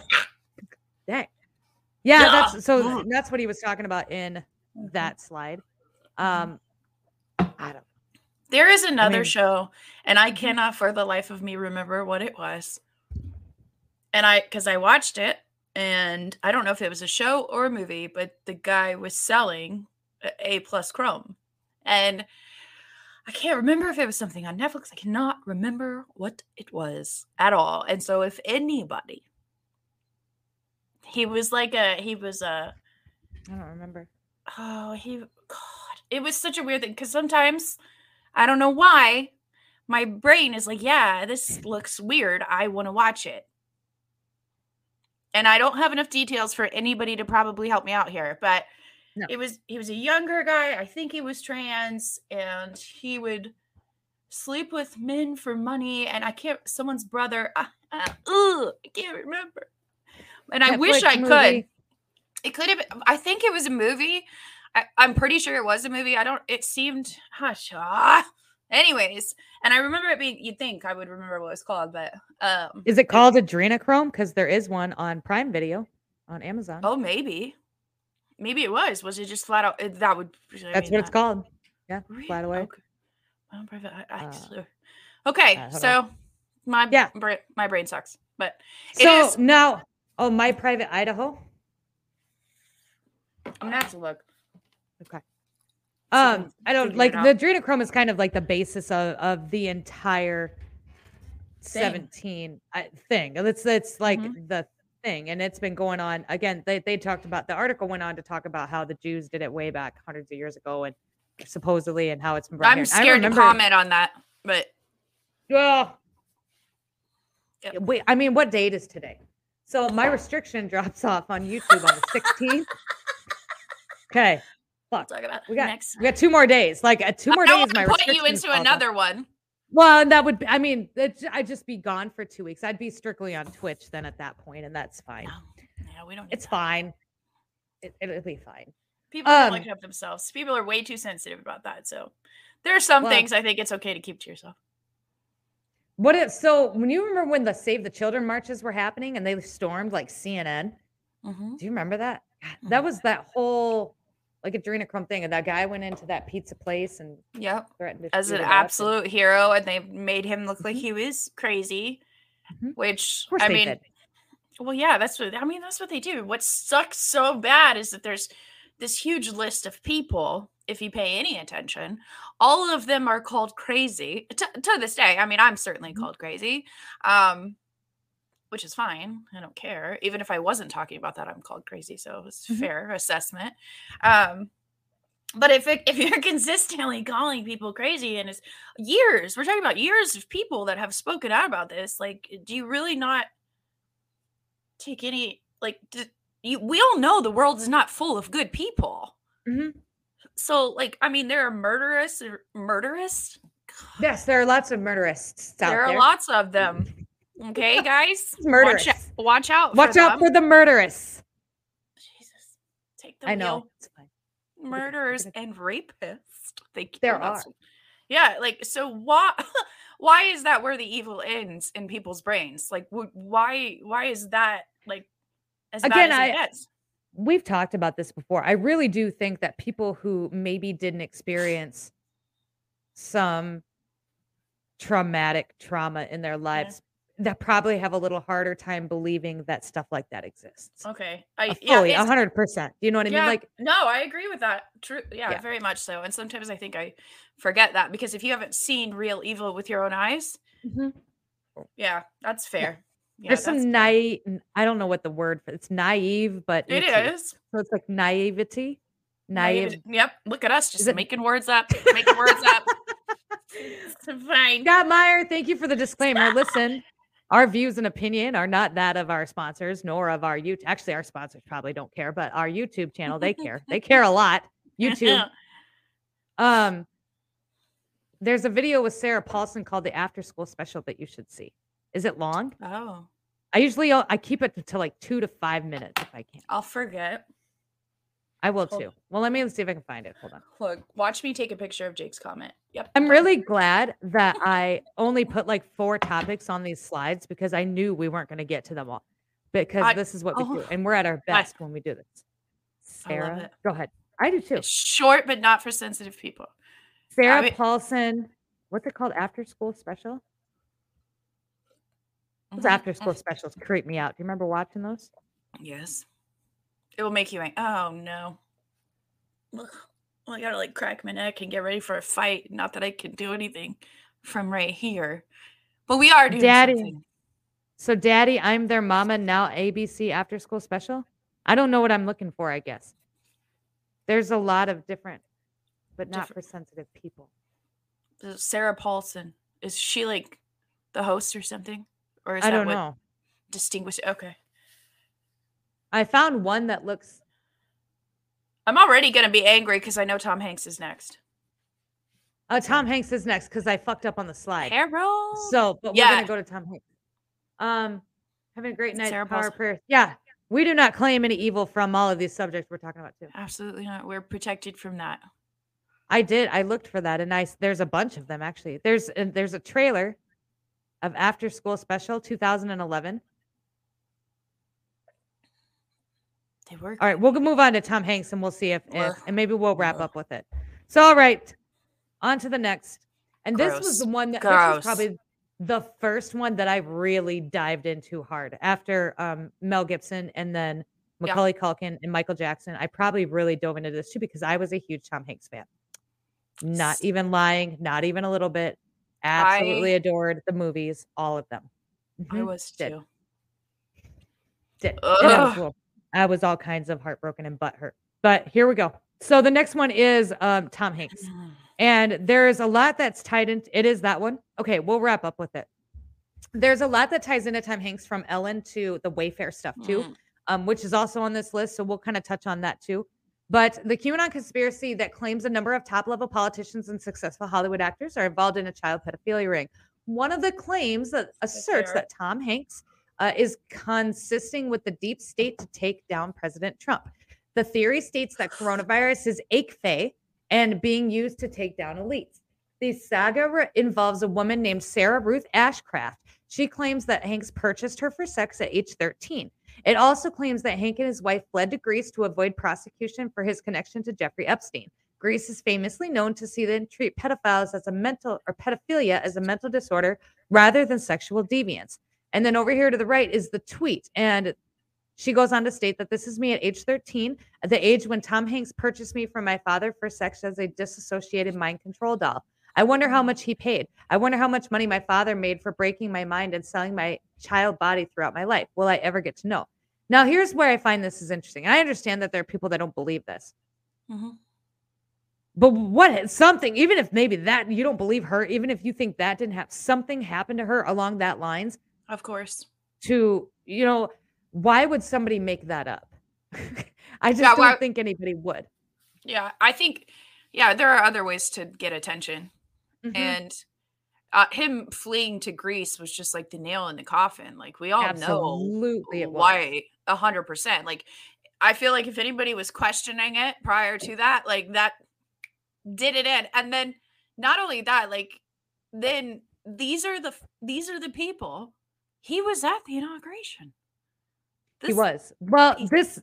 dang. Yeah, Yeah. that's so. That's what he was talking about in that slide. Um, I don't. There is another mean- show, and I Mhm. cannot for the life of me remember what it was. And I, because I watched it, and I don't know if it was a show or a movie, but the guy was selling a A plus Chrome, and I can't remember if it was something on Netflix. I cannot remember what it was at all. And so, if anybody He was like a he was a I don't remember. oh he God it was such a weird thing because sometimes I don't know why my brain is like yeah this looks weird I want to watch it and I don't have enough details for anybody to probably help me out here but No. it was he was a younger guy I think he was trans and he would sleep with men for money and I can't someone's brother uh, uh, ugh, I can't remember and I wish Netflix I could it could have. I think it was a movie. I, I'm pretty sure it was a movie. I don't. It seemed. Hush. Ah. Anyways, and I remember it being. You'd think I would remember what it was called, but um. Is it called Adrenochrome? Because there is one on Prime Video on Amazon. Oh, maybe. Maybe it was. Was it just flat out? it- That would. I That's mean, what it's called. Yeah, Really? flat away. Okay. Private eye Uh. Okay, uh, so my Yeah. bra- my brain sucks, but it So is- now, oh, my private Idaho. I'm gonna have to look. Okay. Um, I don't like the adrenochrome is kind of like the basis of, of the entire Thing. 17 uh, thing. It's it's like Mhm. the thing, and it's been going on again. They they talked about the article went on to talk about how the Jews did it way back hundreds of years ago, and supposedly, and how it's been brought. I'm I scared to comment on that, but Well, Yep. wait. I mean, what date is today? So my restriction drops off on YouTube on the 16th. Okay, we'll talk about we got next. we got two more days. Like uh, two more days. My put you into another one. Well, that would. Be, I mean, I'd just be gone for two weeks. I'd be strictly on Twitch then at that point, and that's fine. No, yeah, we don't. Need It's that. fine. It, it'll be fine. People don't look Um, up themselves. People are way too sensitive about that. So there are some Well- things I think it's okay to keep to yourself. What if so? When you remember when the Save the Children marches were happening and they stormed like CNN? Mm-hmm. Do you remember that? That was that whole like adrenochrome thing, and that guy went into that pizza place and Yep. threatened to As an and- absolute hero, and they made him look like he was crazy. Mhm. Which I mean, did. well, yeah, that's what I mean. That's what they do. What sucks so bad is that there's this huge list of people. If you pay any attention, all of them are called crazy to, to this day. I mean, I'm certainly Mhm. called crazy, um, which is fine. I don't care. Even if I wasn't talking about that, I'm called crazy, so it's Mhm. fair assessment. Um, but if it, if you're consistently calling people crazy and it's years, we're talking about years of people that have spoken out about this. Like, do you really not take any like? D- you, we all know the world is not full of good people. Mhm. So, like, I mean, there are murderous murderous. Yes, there are lots of murdeриsts out There there. are lots of them. Okay, guys, Murderous. Watch, out- watch out. Watch for out them. for the murderous. Jesus, take the I know. wheel. It's fine. murderers and rapists. They There not Yeah, like so. Why? Why is that where the evil ends in people's brains? Like, why? Why is that like as Again, bad as it I-? We've talked about this before. I really do think that people who maybe didn't experience some traumatic trauma in their lives that probably have a little harder time believing that stuff like that exists. Okay, I Uh, fully, a hundred percent. Do you know what I yeah, mean? Like, no, I agree with that. True, yeah, Yeah. very much so. And sometimes I think I forget that because if you haven't seen real evil with your own eyes, Mhm. yeah, that's fair. Yeah, there's some naive. I don't know what the word. For, it's naive, but It naive. is. So it's like naivety. Naive- Naive. Yep. Look at us, just it- making words up, making words up. It's fine. Scott Meyer, thank you for the disclaimer. Listen, our views and opinion are not that of our sponsors, nor of our YouTube. Actually, our sponsors probably don't care, but our YouTube channel, they care. They care a lot. YouTube. Um, there's a video with Sarah Paulson called the After School Special that you should see. Is it long? Oh, I usually uh, I keep it to like two to five minutes if I can. I'll forget. I will Hold- too. Well, let me see if I can find it. Hold on. Look, watch me take a picture of Jake's comment. Yep. I'm really glad that I only put like four topics on these slides because I knew we weren't going to get to them all. Because I- this is what we oh, do, and we're at our I- best when we do this. Sarah, go ahead. I do too. It's short, but not for sensitive people. Sarah mean- Paulson. What's it called? After school special. Those Mhm, after school mhm. specials creep me out. Do you remember watching those? Yes. It will make you ang- Oh no. Ugh. Well, I gotta like crack my neck and get ready for a fight. Not that I can do anything from right here, but we are doing Daddy. something. So, Daddy, I'm their mama now. ABC after school special. I don't know what I'm looking for. I guess there's a lot of different, but not for sensitive people. Sarah Paulson. Is she like the host or something? Or is I that don't what know. distinguish okay. I found one that looks. I'm already gonna be angry because I know Tom Hanks is next. Uh, Tom Hanks is next because I fucked up on the slide. Carol. So, but we're gonna go to Tom Hanks. Um, having a great night. Sarah Power Paulson. prayer. Yeah, we do not claim any evil from all of these subjects we're talking about too. Absolutely not. We're protected from that. I did. I looked for that, and I there's a bunch of them actually. There's and there's a trailer of After School Special 2011. They were All right, we'll move on to Tom Hanks, and we'll see if, if and maybe we'll wrap up with it. So, all right, on to the next. And this was the one that was probably the first one that I really dived into hard after um, Mel Gibson and then Yeah. Macaulay Culkin and Michael Jackson. I probably really dove into this too because I was a huge Tom Hanks fan. Not even lying, not even a little bit. Absolutely adored the movies, all of them. I Mhm, was did. too. did. And I was, Ugh. little- I was all kinds of heartbroken and butthurt. But here we go. So the next one is um, Tom Hanks. And there's a lot that's tied in. It is that one. Okay, we'll wrap up with it. There's a lot that ties into Tom Hanks from Ellen to the Wayfair stuff too, Mm. um, which is also on this list. So we'll kind of touch on that too. But the QAnon conspiracy that claims a number of top level politicians and successful Hollywood actors are involved in a child pedophilia ring. One of the claims that asserts that Tom Hanks uh, is consisting with the deep state to take down President Trump. The theory states that coronavirus is AKFA and being used to take down elites. The saga re- involves a woman named Sarah Ruth Ashcraft. She claims that Hanks purchased her for sex at age 13. It also claims that Hank and his wife fled to Greece to avoid prosecution for his connection to Jeffrey Epstein. Greece is famously known to see and treat pedophiles as a mental or pedophilia as a mental disorder rather than sexual deviance. And then over here to the right is the tweet. And she goes on to state that this is me at age 13, at the age when Tom Hanks purchased me from my father for sex as a disassociated mind control doll. I wonder how much he paid. I wonder how much money my father made for breaking my mind and selling my child body throughout my life. Will I ever get to know? Now, here's where I find this is interesting. I understand that there are people that don't believe this. Mhm. But what something, even if maybe that you don't believe her, even if you think that didn't have something happen to her along that lines, Of course. to you know, why would somebody make that up? I just Yeah, don't why- think anybody would. Yeah, I think yeah, there are other ways to get attention. Mhm. And uh, him fleeing to Greece was just like the nail in the coffin. Like we all Absolutely, know why a hundred percent. Like I feel like if anybody was questioning it prior to that, like that did it in. And then not only that, like then these are the these are the people. He was at the inauguration. he was. Well, piece- this,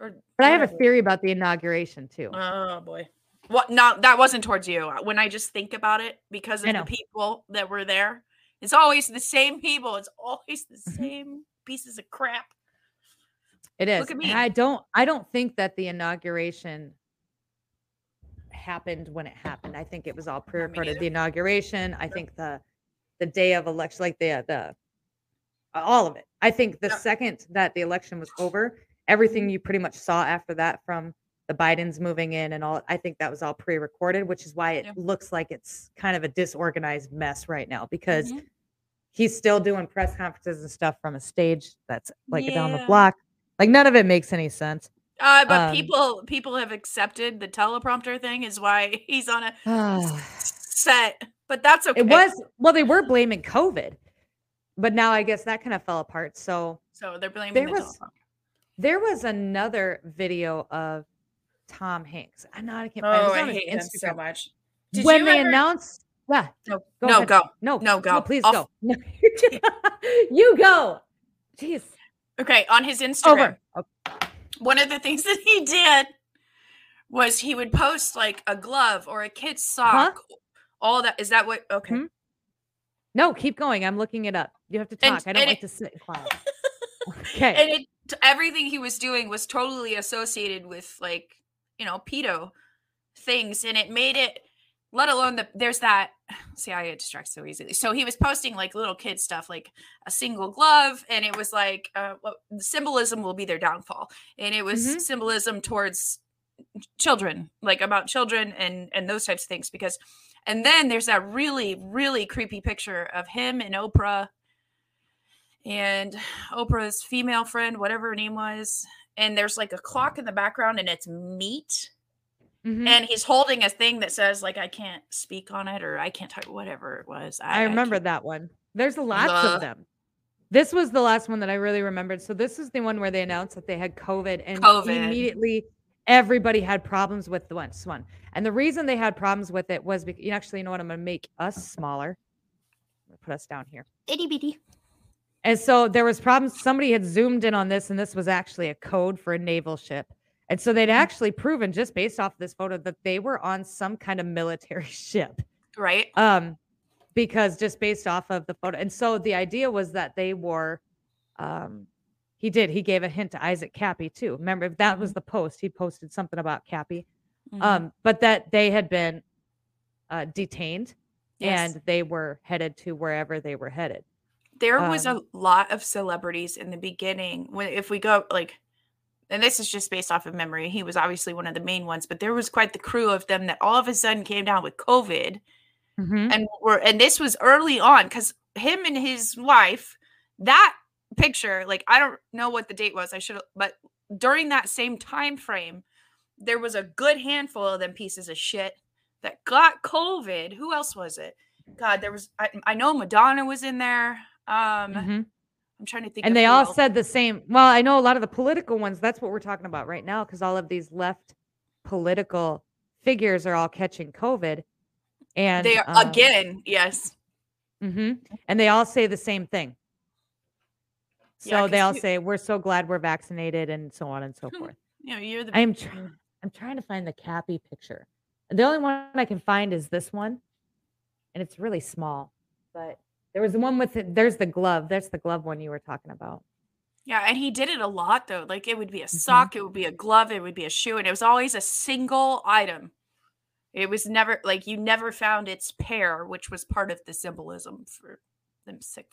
or but I have a theory about the inauguration too. Oh boy. What? No, that wasn't towards you. When I just think about it, because of the people that were there, it's always the same people. It's always the Mhm. same pieces of crap. It is. Look at and me. I don't I don't think that the inauguration happened when it happened. I think it was all pre-recorded. The inauguration, I think the the day of election, like the the all of it. I think the Yeah. second that the election was over, everything you pretty much saw after that from the Bidens moving in and all, I think that was all pre-recorded, which is why it Yeah. looks like it's kind of a disorganized mess right now because Mhm. he's still doing press conferences and stuff from a stage that's like down the block. Like none of it makes any sense. Uh, but Um, people people have accepted the teleprompter thing is why he's on a set. But that's okay. It was well, they were blaming COVID, but now I guess that kind of fell apart. So so they're blaming there the was- teleprompter. there was another video of Tom Hanks. I know I can't. Oh, I hate them so much. Did when they ever- announced, yeah, No, go no, ahead. go. no, No, go. please I'll go. No. you go. Jeez, Okay, on his Instagram. over. Oh, one of the things that he did was he would post like a glove or a kid's sock. All that is that what? Okay. Hmm? No, keep going. I'm looking it up. You have to And- talk. I don't and like it- to sit quiet. Okay. And it everything he was doing was totally associated with like you know pedo things, and it made it. Let alone the there's that see I get distracted so easily. So he was posting like little kid stuff, like a single glove, and it was like uh, what the symbolism will be their downfall, and it was Mhm. symbolism towards children, like about children and and those types of things. Because, and then there's that really really creepy picture of him and Oprah, and Oprah's female friend, whatever her name was, and there's like a clock in the background, and it's meat Mhm. and he's holding a thing that says like I can't speak on it or I can't talk whatever it was. I remember can't- that one. There's lots of them. This was the last one that I really remembered. So this is the one where they announced that they had COVID and COVID. immediately everybody had problems with the one- this one. And the reason they had problems with it was because you actually, you know what? I'm going to make us smaller. Put us down here. itty bitty. And so there was problems. Somebody had zoomed in on this, and this was actually a code for a naval ship. And so they'd actually proven just based off this photo that they were on some kind of military ship Right? um because just based off of the photo and so the idea was that they wore um he did he gave a hint to isaac cappy too remember if that was the post he posted something about cappy Mhm. um but that they had been uh detained Yes. and they were headed to wherever they were headed there was um, a lot of celebrities in the beginning when if we go like and this is just based off of memory he was obviously one of the main ones but there was quite the crew of them that all of a sudden came down with covid Mhm. and were and this was early on because him and his wife that picture like i don't know what the date was i should but during that same time frame there was a good handful of them pieces of shit that got covid who else was it god there was i, I know madonna was in there um Mhm. i'm trying to think and they all else. said the same well i know a lot of the political ones that's what we're talking about right now because all of these left political figures are all catching covid and they are um, again yes mm-hmm. And they all say the same thing. So Yeah, they all you- say we're so glad we're vaccinated and so on and so forth. you know you're the I am tr- I'm trying to find the Cappy picture. The only one I can find is this one, and it's really small. But there was the one with it. There's the glove. That's the glove one you were talking about. Yeah, and he did it a lot though. Like it would be a Mm-hmm. sock, it would be a glove, it would be a shoe, and it was always a single item. It was never like you never found its pair, which was part of the symbolism for them sick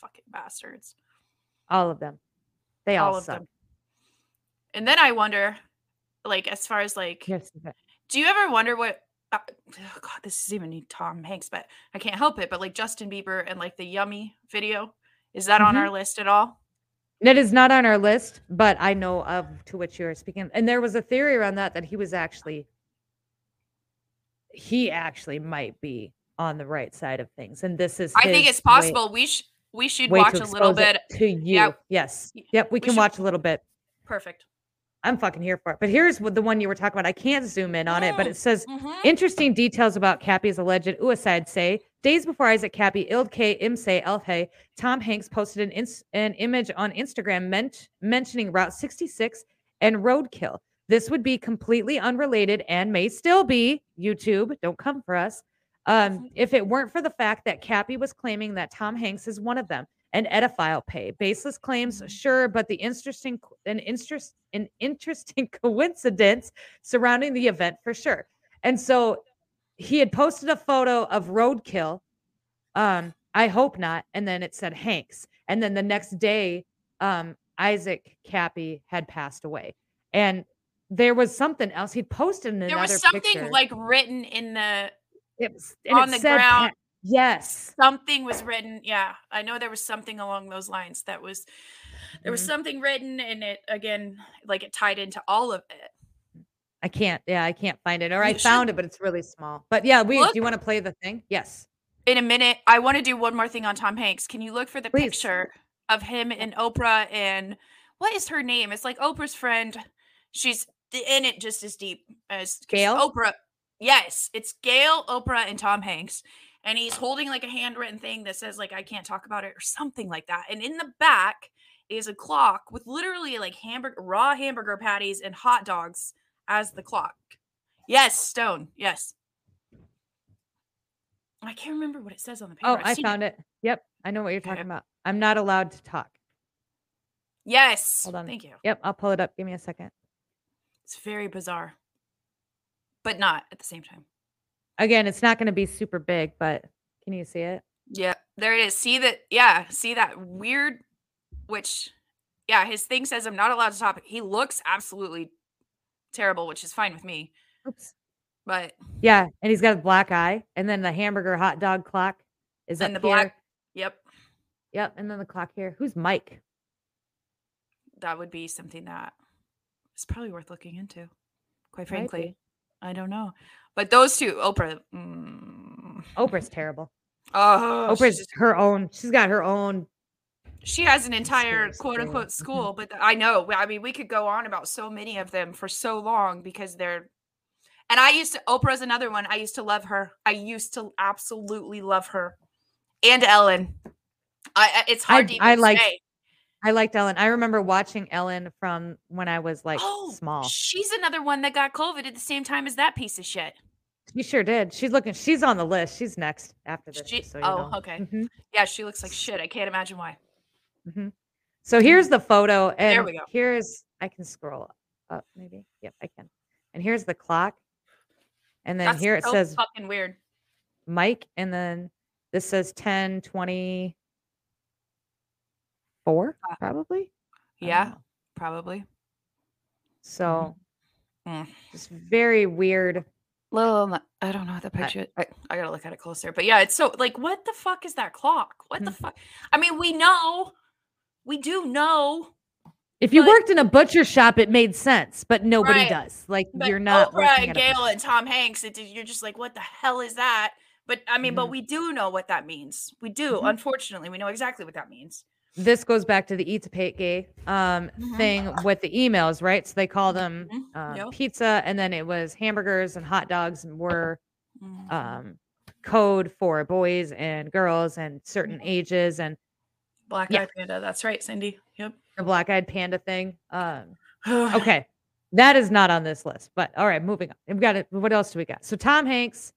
fucking bastards. All of them. They all, All of suck. them. And then I wonder, like, as far as like, Yes. okay. do you ever wonder what? Uh, oh God, this is even Tom Hanks, but I can't help it. But like Justin Bieber and like the Yummy video, is that on Mhm. our list at all? That is not on our list, but I know of to which you are speaking. And there was a theory around that that he was actually he actually might be on the right side of things. And this is I think it's way- possible. we should we should watch a little bit. to you. Yeah. Yes. Yep, we we can should- watch a little bit. Perfect. I'm fucking here for it. But here's what the one you were talking about. I can't zoom in on it, but Mm, it says mhm. interesting details about Cappy's alleged suicide say days before Isaac Cappy, Ild K Imse Elhe, Tom Hanks posted an, ins- an image on Instagram ment- mentioning Route 66 and roadkill. This would be completely unrelated and may still be YouTube. Don't come for us. Um, if it weren't for the fact that Cappy was claiming that Tom Hanks is one of them, an edophile pay. Baseless claims, sure, but the interesting an interest an interesting coincidence surrounding the event for sure. And so he had posted a photo of roadkill. Um, I hope not. And then it said Hanks. And then the next day, um, Isaac Cappy had passed away. And there was something else he'd posted in There was something picture. like written in the it was on it the ground. Yes. something was written. Yeah, I know there was something along those lines that was there was Mhm. something written and it again like it tied into all of it. I can't. Yeah, I can't find it. Or You I should- found it, but it's really small. But yeah, we do you want to play the thing? Yes. In a minute, I want to do one more thing on Tom Hanks. Can you look for the Please. picture of him and Oprah and what is her name? It's like Oprah's friend. She's in it just as deep as Gayle? Oprah. Yes, it's Gayle, Oprah, and Tom Hanks. And he's holding like a handwritten thing that says like I can't talk about it or something like that. And in the back is a clock with literally like hamburger raw hamburger patties and hot dogs as the clock. Yes, Stone. Yes. I can't remember what it says on the paper. Oh, I found it. Yep. I know what you're Okay. talking about. I'm not allowed to talk. Yes. Hold on. Thank you. Yep, I'll pull it up. Give me a second. It's very bizarre, but not at the same time. Again, it's not going to be super big, but can you see it? Yeah, there it is. See that? Yeah, see that weird, which, yeah, his thing says I'm not allowed to talk. He looks absolutely terrible, which is fine with me. Oops. But Yeah, and he's got a black eye, and then the hamburger hot dog clock is and the here. black, yep, Yep, and then the clock here. Who's Mike? that would be something that is probably worth looking into. Quite frankly. I don't know. But those two, Oprah. Mm, Oprah's terrible. oh, Oprah's just- her own. She's got her own. she has an entire quote unquote school, but I know. I mean, we could go on about so many of them for so long because they're. And I used to. Oprah's another one. I used to love her. I used to absolutely love her, and Ellen. I. It's hard I- to even I like- say. I liked Ellen. I remember watching Ellen from when I was like oh, small. she's another one that got COVID at the same time as that piece of shit. She sure did. She's looking. She's on the list. She's next after this. She- so oh, know. okay. Mhm, Yeah, she looks like shit. I can't imagine why. mhm. So here's the photo, and There we go. here's I can scroll up maybe. Yep, I can. And here's the clock, and then That's here it so says fucking weird. Mike, and then this says 10 24, Uh, probably. Yeah, probably. So Mm. just very weird. Little, I don't know the picture. I, I gotta look at it closer. But yeah, it's so like, what the fuck is that clock? What the Mhm. fuck? I mean, we know, we do know. If you But- worked in a butcher shop, it made sense, but nobody Right. does. Like But you're not Oprah Gayle and Tom Hanks. It, you're just like, what the hell is that? But I mean, but Mhm. we do know what that means. We do. Mhm. Unfortunately, we know exactly what that means. This goes back to the eat to pay gay um Mhm. thing with the emails, right? So they call them Mhm. uh, Yep. pizza, and then it was hamburgers and hot dogs, and were Mhm. um code for boys and girls and certain ages and Black yeah. Eyed Panda. That's right, Cindy. Yep. the black eyed panda thing. Um, okay, that is not on this list. But all right, moving on. We've got it. What else do we got? So Tom Hanks.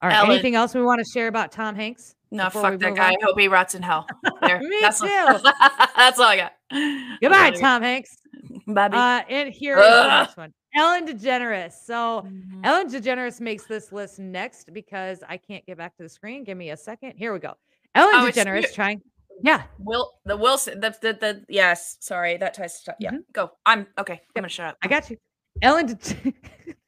All right. Ellen. Anything else we want to share about Tom Hanks? No, fuck that guy. on? I hope he rots in hell. There. Me that's too. All, that's all I got. Goodbye. Tom Hanks. Bobby. Uh, and here is the next one. Ellen DeGeneres. So Mhm. Ellen DeGeneres makes this list next because I can't get back to the screen. Give me a second. Here we go. Ellen Oh, DeGeneres trying. Yeah. Will the Wilson the the, the yes, sorry, that ties to stop. yeah. Go. I'm okay. I'm gonna shut up. Mm-hmm. I got you. Ellen De-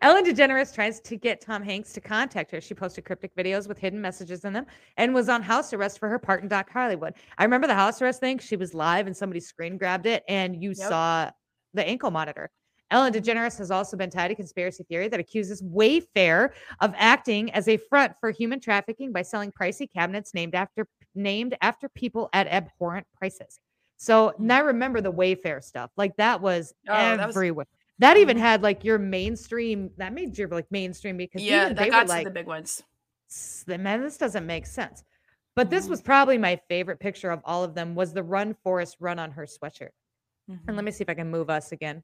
Ellen DeGeneres tries to get Tom Hanks to contact her. She posted cryptic videos with hidden messages in them and was on house arrest for her part in Doc Hollywood. I remember the house arrest thing. She was live and somebody screen grabbed it and you Yep. saw the ankle monitor. Ellen mm-hmm. DeGeneres has also been tied to a conspiracy theory that accuses Wayfair of acting as a front for human trafficking by selling pricey cabinets named after named after people at abhorrent prices. So mm. and I remember the Wayfair stuff. Like that was Oh, that was- everywhere. That even Mhm. had like your mainstream. That made your like mainstream because Yeah, they got were to like, the big ones. "S- man, this doesn't make sense. But this Mhm. was probably my favorite picture of all of them. Was the Run Forrest Run on her sweatshirt. And let me see if I can move us again.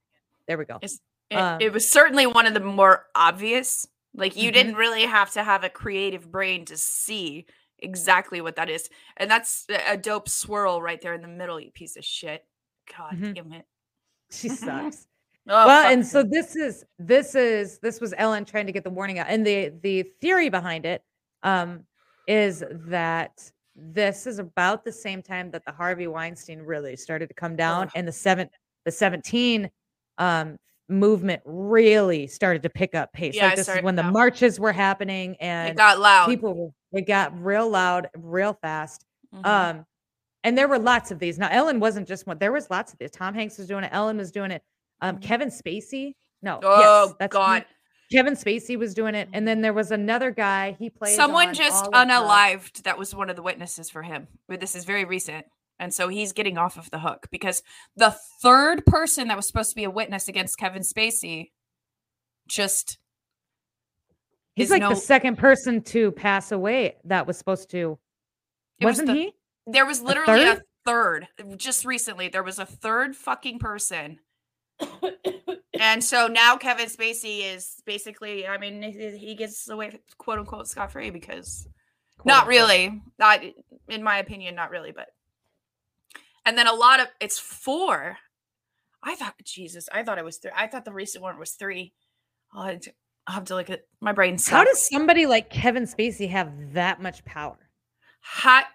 There we go. It, um, it was certainly one of the more obvious. Like you Mhm. didn't really have to have a creative brain to see exactly what that is. And that's a dope swirl right there in the middle, you piece of shit. God damn it. She sucks. Oh, well, and so this is this is this was Ellen trying to get the warning out, and the the theory behind it um, is that this is about the same time that the Harvey Weinstein really started to come down, Ugh. and the seven the seventeen um, movement really started to pick up pace. Yeah, like this is when the marches were happening, and it got loud. people were- it got real loud, real fast. Mhm. Um, and there were lots of these. Now, Ellen wasn't just one. There was lots of these. Tom Hanks was doing it. Ellen was doing it. Um, Mhm. Kevin Spacey. No. oh yes, that's God. who- Kevin Spacey was doing it, and then there was another guy. He played. Someone just unalived that was one of the witnesses for him. But this is very recent. And so he's getting off of the hook because the third person that was supposed to be a witness against Kevin Spacey just He's like no- the second person to pass away. That was supposed to. It was Wasn't the- he? There was literally a third? third? just recently. There was a third fucking person. and so now Kevin Spacey is basically, I mean, he gets away, quote unquote, scot free because not really, not in my opinion, not really, but. And then a lot of it's four. I thought, Jesus, I thought it was three. I thought the recent one was three. Oh, it- I'll have to look at my brain. How does somebody like Kevin Spacey have that much power? Hot?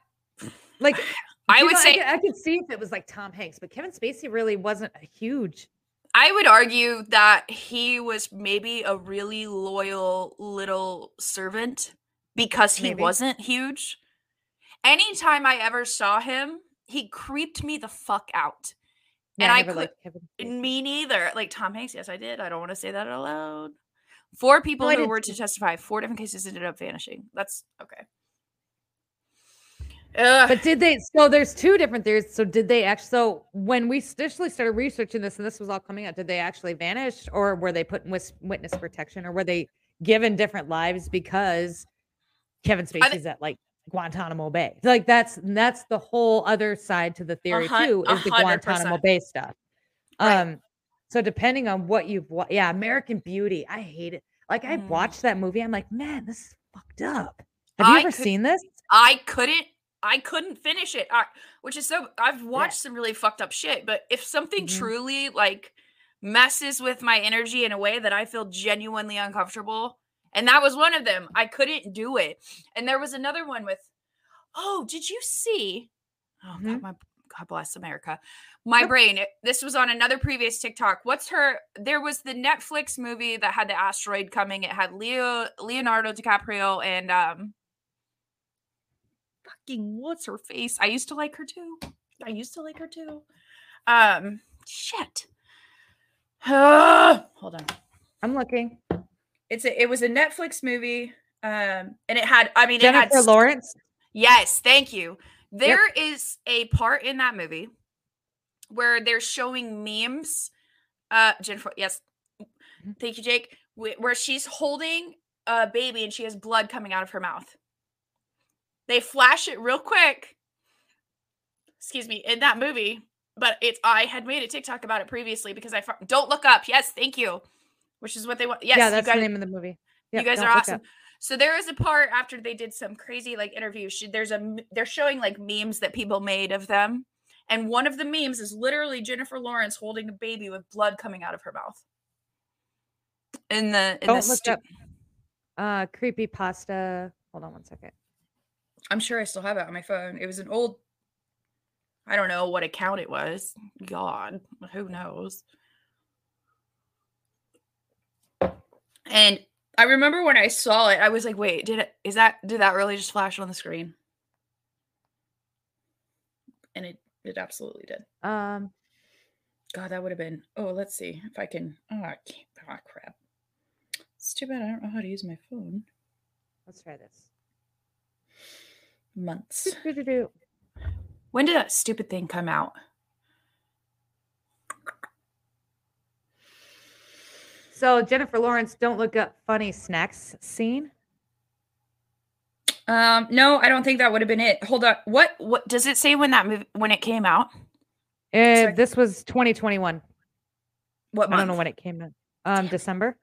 Like, I would know, say I, could- I could see if it was like Tom Hanks, but Kevin Spacey really wasn't a huge. I would argue that he was maybe a really loyal little servant because he Maybe. wasn't huge. Anytime I ever saw him, he creeped me the fuck out. Yeah, and I never could. Me neither. Like Tom Hanks, yes, I did. I don't want to say that out loud. Four people I who were to testify, four different cases ended up vanishing. That's okay. Ugh. But did they? So there's two different theories. So did they actually? So when we initially started researching this, and this was all coming out, did they actually vanish, or were they put in witness protection, or were they given different lives because Kevin Spacey's at like Guantanamo Bay? Like that's that's the whole other side to the theory too, is the Guantanamo. Bay stuff. Right. Um, so depending on what you've wa- yeah, American Beauty, I hate it. Like I Mm. watched that movie, I'm like, man, this is fucked up. Have you I ever could- seen this? I couldn't I couldn't finish it. I, which is so I've watched some really fucked up shit, but if something Mhm. truly like messes with my energy in a way that I feel genuinely uncomfortable, and that was one of them, I couldn't do it. And there was another one with Oh, did you see? Oh Mhm. God, my God bless America. My Yep. brain. it- this was on another previous TikTok. What's her? There was the Netflix movie that had the asteroid coming. It had Leo Leonardo DiCaprio and um fucking what's her face? I used to like her too. I used to like her too. Um shit. Hold on. I'm looking. It's a, it was a Netflix movie. Um and it had I mean it had Jennifer Lawrence. Yes, thank you. There is a part in that movie where they're showing memes. Uh, Jennifer, yes, Mhm. thank you, Jake. Where she's holding a baby and she has blood coming out of her mouth. They flash it real quick. Excuse me, in that movie, but it's I had made a TikTok about it previously because I don't look up. Yes, thank you. Which is what they want. Yes, yeah, you that's guys, the name of the movie. you guys are awesome. So there is a part after they did some crazy like interviews. There's a they're showing like memes that people made of them, and one of the memes is literally Jennifer Lawrence holding a baby with blood coming out of her mouth. In the in Don't the look stu- up. Uh, creepy pasta. Hold on one second. I'm sure I still have it on my phone. It was an old. I don't know what account it was. God, who knows? And I remember when I saw it, I was like, "Wait, did it? Is that? Did that really just flash on the screen?" And it it absolutely did. Um, God, that would have been. Oh, let's see if I can. Oh, I can't. Oh, crap. It's too bad I don't know how to use my phone. let's try this. Months. When did that stupid thing come out? So Jennifer Lawrence, don't look up funny snacks scene. Um, no, I don't think that would have been it. Hold on. What what does it say when that movie when it came out? Uh, this was 2021. What I don't know when it came out. Um, December.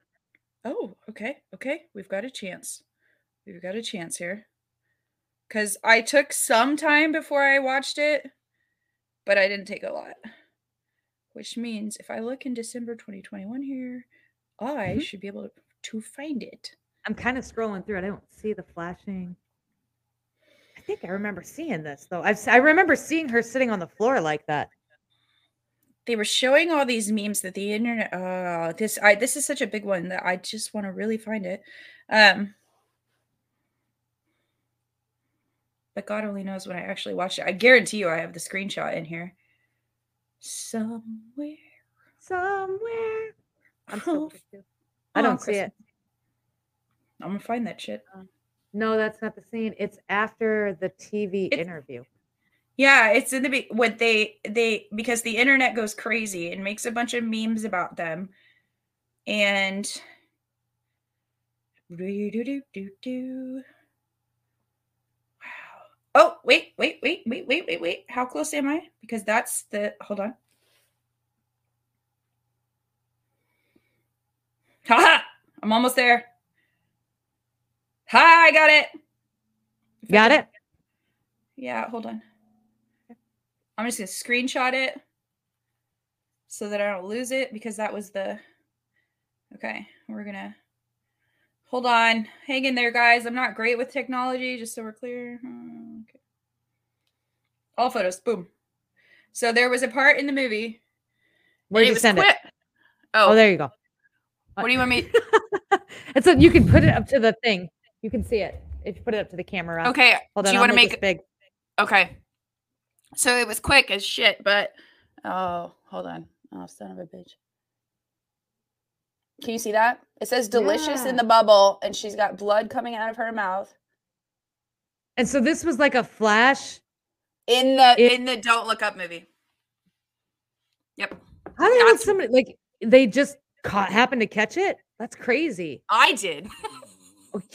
Oh, okay. Okay. We've got a chance. We've got a chance here. Cuz I took some time before I watched it, but I didn't take a lot. Which means if I look in December 2021 here, I Mhm. should be able to, to find it. I'm kind of scrolling through. I don't see the flashing. I think I remember seeing this though. I've, I remember seeing her sitting on the floor like that. they were showing all these memes that the internet uh this i this is such a big one that i just want to really find it um but god only knows when i actually watched it i guarantee you i have the screenshot in here somewhere Somewhere. I'm Oh. I don't see it. i'm gonna find that shit um, No, that's not the scene. It's after the TV It's- interview. yeah it's in the be- what they they because the internet goes crazy and makes a bunch of memes about them and do-do-do-do-do. Wow. Oh, wait, wait, wait, wait, wait, wait, wait. How close am I? Because that's the hold on. Haha! I'm almost there. Hi, I got it. Got it? Yeah, hold on. I'm just gonna screenshot it so that I don't lose it because that was the okay. We're gonna Hold on. Hang in there, guys. I'm not great with technology, just so we're clear. Okay. All photos. Boom. So there was a part in the movie. Where'd and you send it? quick- Oh, Oh, there you go. what do you want me? and so you can put it up to the thing. You can see it if you put it up to the camera. Okay. Hold do on. you want to make make this big? Okay. So it was quick as shit, but oh, hold on. Oh, son of a bitch. Can you see that? It says delicious in the bubble, and she's got blood coming out of her mouth. And so this was like a flash. In the It- in the Don't Look Up movie. Yep. How did That's- somebody like they just caught happened to catch it? That's crazy. I did.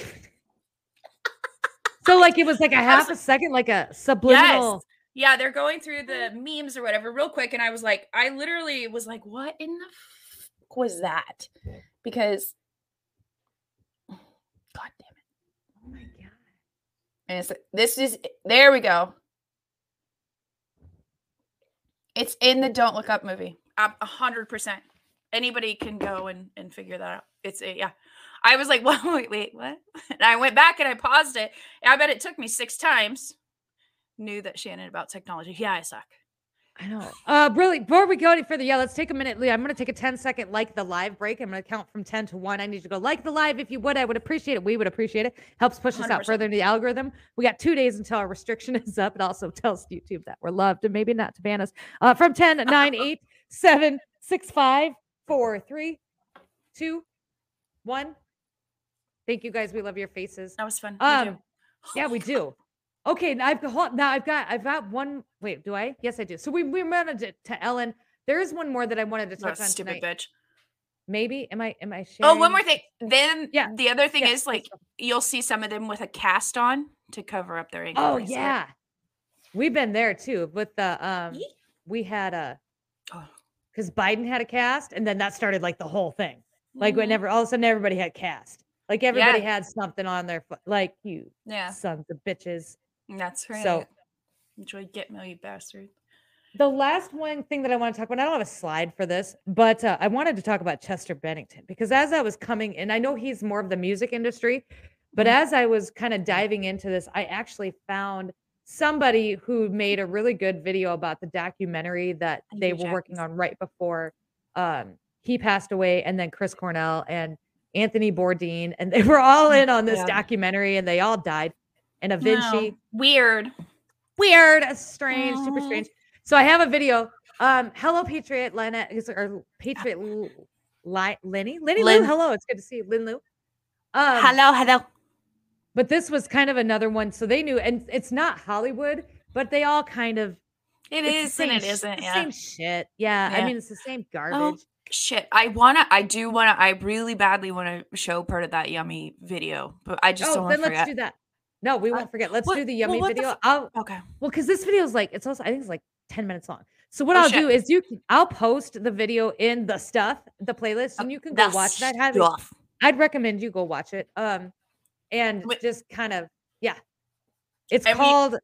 so like it was like a half a second, like a subliminal. Yes. Yeah, they're going through the memes or whatever real quick. And I was like, I literally was like, what in the was that? Because God damn it. Oh my god. And it's like, this is there we go. It's in the Don't Look Up movie. A hundred percent. Anybody can go and, and figure that out. It's a yeah. I was like, well, wait, wait, what? And I went back and I paused it. I bet it took me six times. Knew that Shannon about technology. Yeah, I suck. I know. Uh, really, before we go any further, yeah, let's take a minute. Leah, I'm going to take a 10 second like the live break. I'm going to count from 10 to 1. I need you to go like the live if you would. I would appreciate it. We would appreciate it. Helps push us out further in the algorithm. We got two days until our restriction is up. It also tells YouTube that we're loved and maybe not to ban us. Uh, from 10, 9, 8, 7, 6, 5, 4, 3, 2, 1. Thank you guys. We love your faces. That was fun. Um, do. yeah, we do. Okay, now I've got now I've got I've got one. Wait, do I? Yes, I do. So we we managed it to Ellen. There is one more that I wanted to touch on stupid tonight. bitch. Maybe am I am I sharing? Oh, one more thing. Then Yeah, the other thing yeah, is like you'll see some of them with a cast on to cover up their ankle. Oh bracelet. yeah, we've been there too. With the um, we had a Oh. because Biden had a cast, and then that started like the whole thing. Like Mhm. whenever all of a sudden everybody had cast. Like everybody Yeah. had something on their foot. Like you Yeah, sons of bitches. That's right. So enjoy get me, you bastard. The last one thing that I want to talk about, I don't have a slide for this, but uh, I wanted to talk about Chester Bennington because as I was coming in, I know he's more of the music industry, but Mhm. as I was kind of diving into this, I actually found somebody who made a really good video about the documentary that they were working on right before um, he passed away, and then Chris Cornell and Anthony Bourdain, and they were all in on this Yeah. documentary, and they all died. And a. Vinci, Weird. weird, strange, super strange. So I have a video. Um, hello, Patriot Lena, is or Patriot L- Li- Lenny, Lenny Lou. Hello, it's good to see you, Lynn Lou. Um, hello, hello. But this was kind of another one, so they knew, and it's not Hollywood, but they all kind of it's the and it isn't. Yeah. same shit. Yeah, I mean it's the same Oh, garbage. shit. I wanna. I do wanna. I really badly want to show part of that yummy video, but I just oh, don't want to let's do that. No, we Uh, won't forget. Let's what- do the yummy the video. f- I'll Okay. well, because this video is like it's also I think it's like ten minutes long. So what Oh, I'll shit. do is you can I'll post the video in the stuff, the playlist, and you can go watch that. Have stuff. I'd recommend you go watch it. Um, and Wait. just kind of yeah, it's called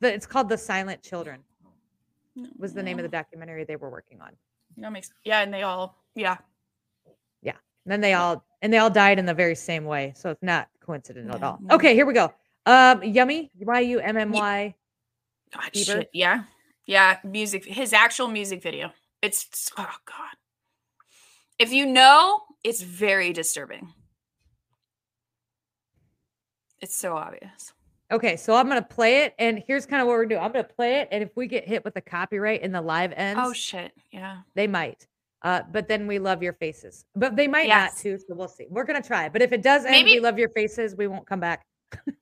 the it's called the Silent Children was the name of the documentary they were working on. That makes. Yeah, and they all. Yeah. Yeah. And then they all and they all died in the very same way, so it's not coincidental at all. no. Okay, here we go. Um, yummy, Y U M M Y. God, Bieber? shit. Yeah. Yeah. Music. His actual music video. It's. Oh God. If you know, it's very disturbing. It's so obvious. Okay, so I'm gonna play it, and here's kind of what we're doing. I'm gonna play it, and if we get hit with a copyright in the live ends, Oh shit. Yeah. they might. Uh, but then we love your faces. But they might Yes. not too, so we'll see. We're gonna try. But if it does end, we love your faces, we won't come back.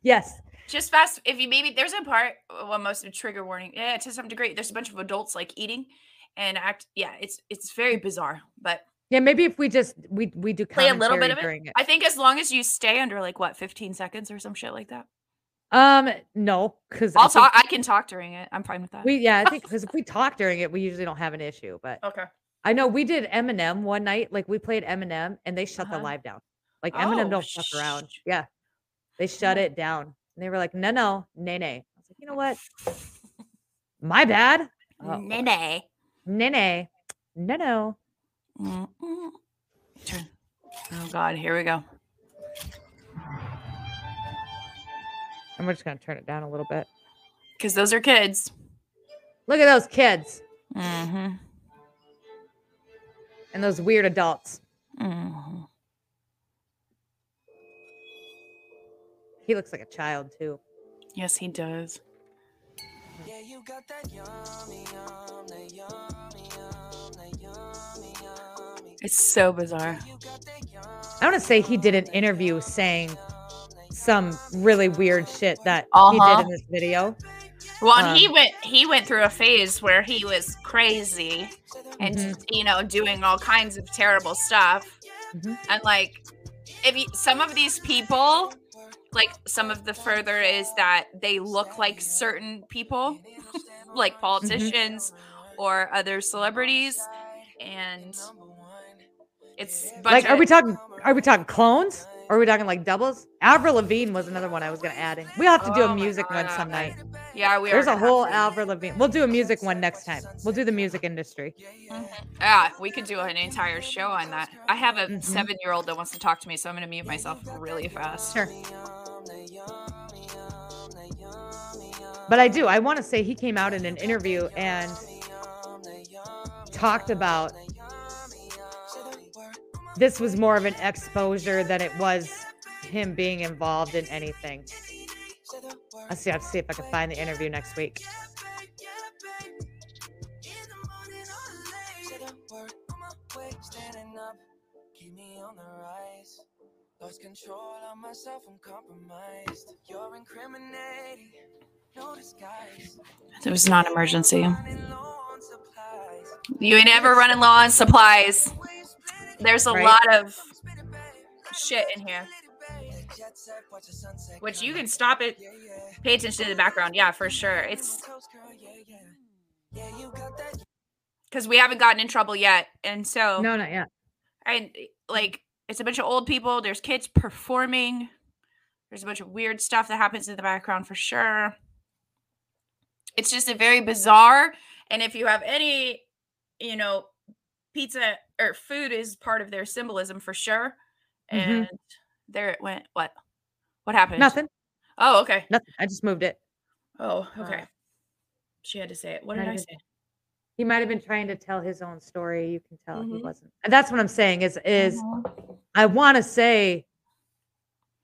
Yes. Just fast. If you maybe there's a part. Well, most of the trigger warning. Yeah, to some degree, there's a bunch of adults like eating, and act. Yeah, it's it's very bizarre. But Yeah, maybe if we just we we do play a little bit of it. it. I think as long as you stay under like what 15 seconds or some shit like that. Um, no, because I'll talk. I can talk during it. I'm fine with that. We yeah, I think because if we talk during it, we usually don't have an issue. But okay. I know we did Eminem one night. Like we played Eminem, and they shut the Uh-huh. live down. Like Eminem Oh, don't fuck around. Yeah, they shut it down. And they were like, no, no, nay, nay. I was like, you know what? My bad. Oh, Nene. nay, nay, no, no. Mm-mm. Turn. Oh God, here we go. I'm just gonna turn it down a little bit. Because those are kids. Look at those kids Mm-hmm. and those weird adults. Mm-hmm. He looks like a child too. Yes, he does. It's so bizarre. I want to say he did an interview saying some really weird shit that he Uh-huh. did in this video. Well, and he Um, went he went through a phase where he was crazy and Mhm. you know doing all kinds of terrible stuff. Mhm. And like if you, some of these people like some of the further is that they look like certain people like politicians or other celebrities and it's Like, are we talking? Are we talking clones? Or are we talking like doubles? Avril Lavigne was another one I was gonna add in. We have to do Oh a my music one some night. yeah we There's a whole to- Avril Lavigne. We'll do a music one next time. We'll do the music industry. Yeah, we could do an entire show on that. I have a Mhm. seven year old that wants to talk to me, so I'm going to mute myself really fast. Sure. But I do. I want to say he came out in an interview and talked about this was more of an exposure than it was him being involved in anything. Let's see. I have to see if I can find the interview next week. Lost control of myself, I'm compromised. You're incriminating. It was non emergency. Running low on supplies. You ain't ever running low on supplies. There's a Right. lot of shit in here, which you can stop it. Pay attention to the background. Yeah, for sure. It's because we haven't gotten in trouble yet. And so, No, not yet. and like it's a bunch of old people there's kids performing there's a bunch of weird stuff that happens in the background for sure it's just a very bizarre and if you have any you know pizza or food is part of their symbolism for sure Mhm. and there it went what what happened Nothing. oh okay Nothing. I just moved it. oh okay Uh, she had to say it what did i say He might have been trying to tell his own story. You can tell he Mhm. wasn't. And that's what I'm saying is is Mhm. I want to say,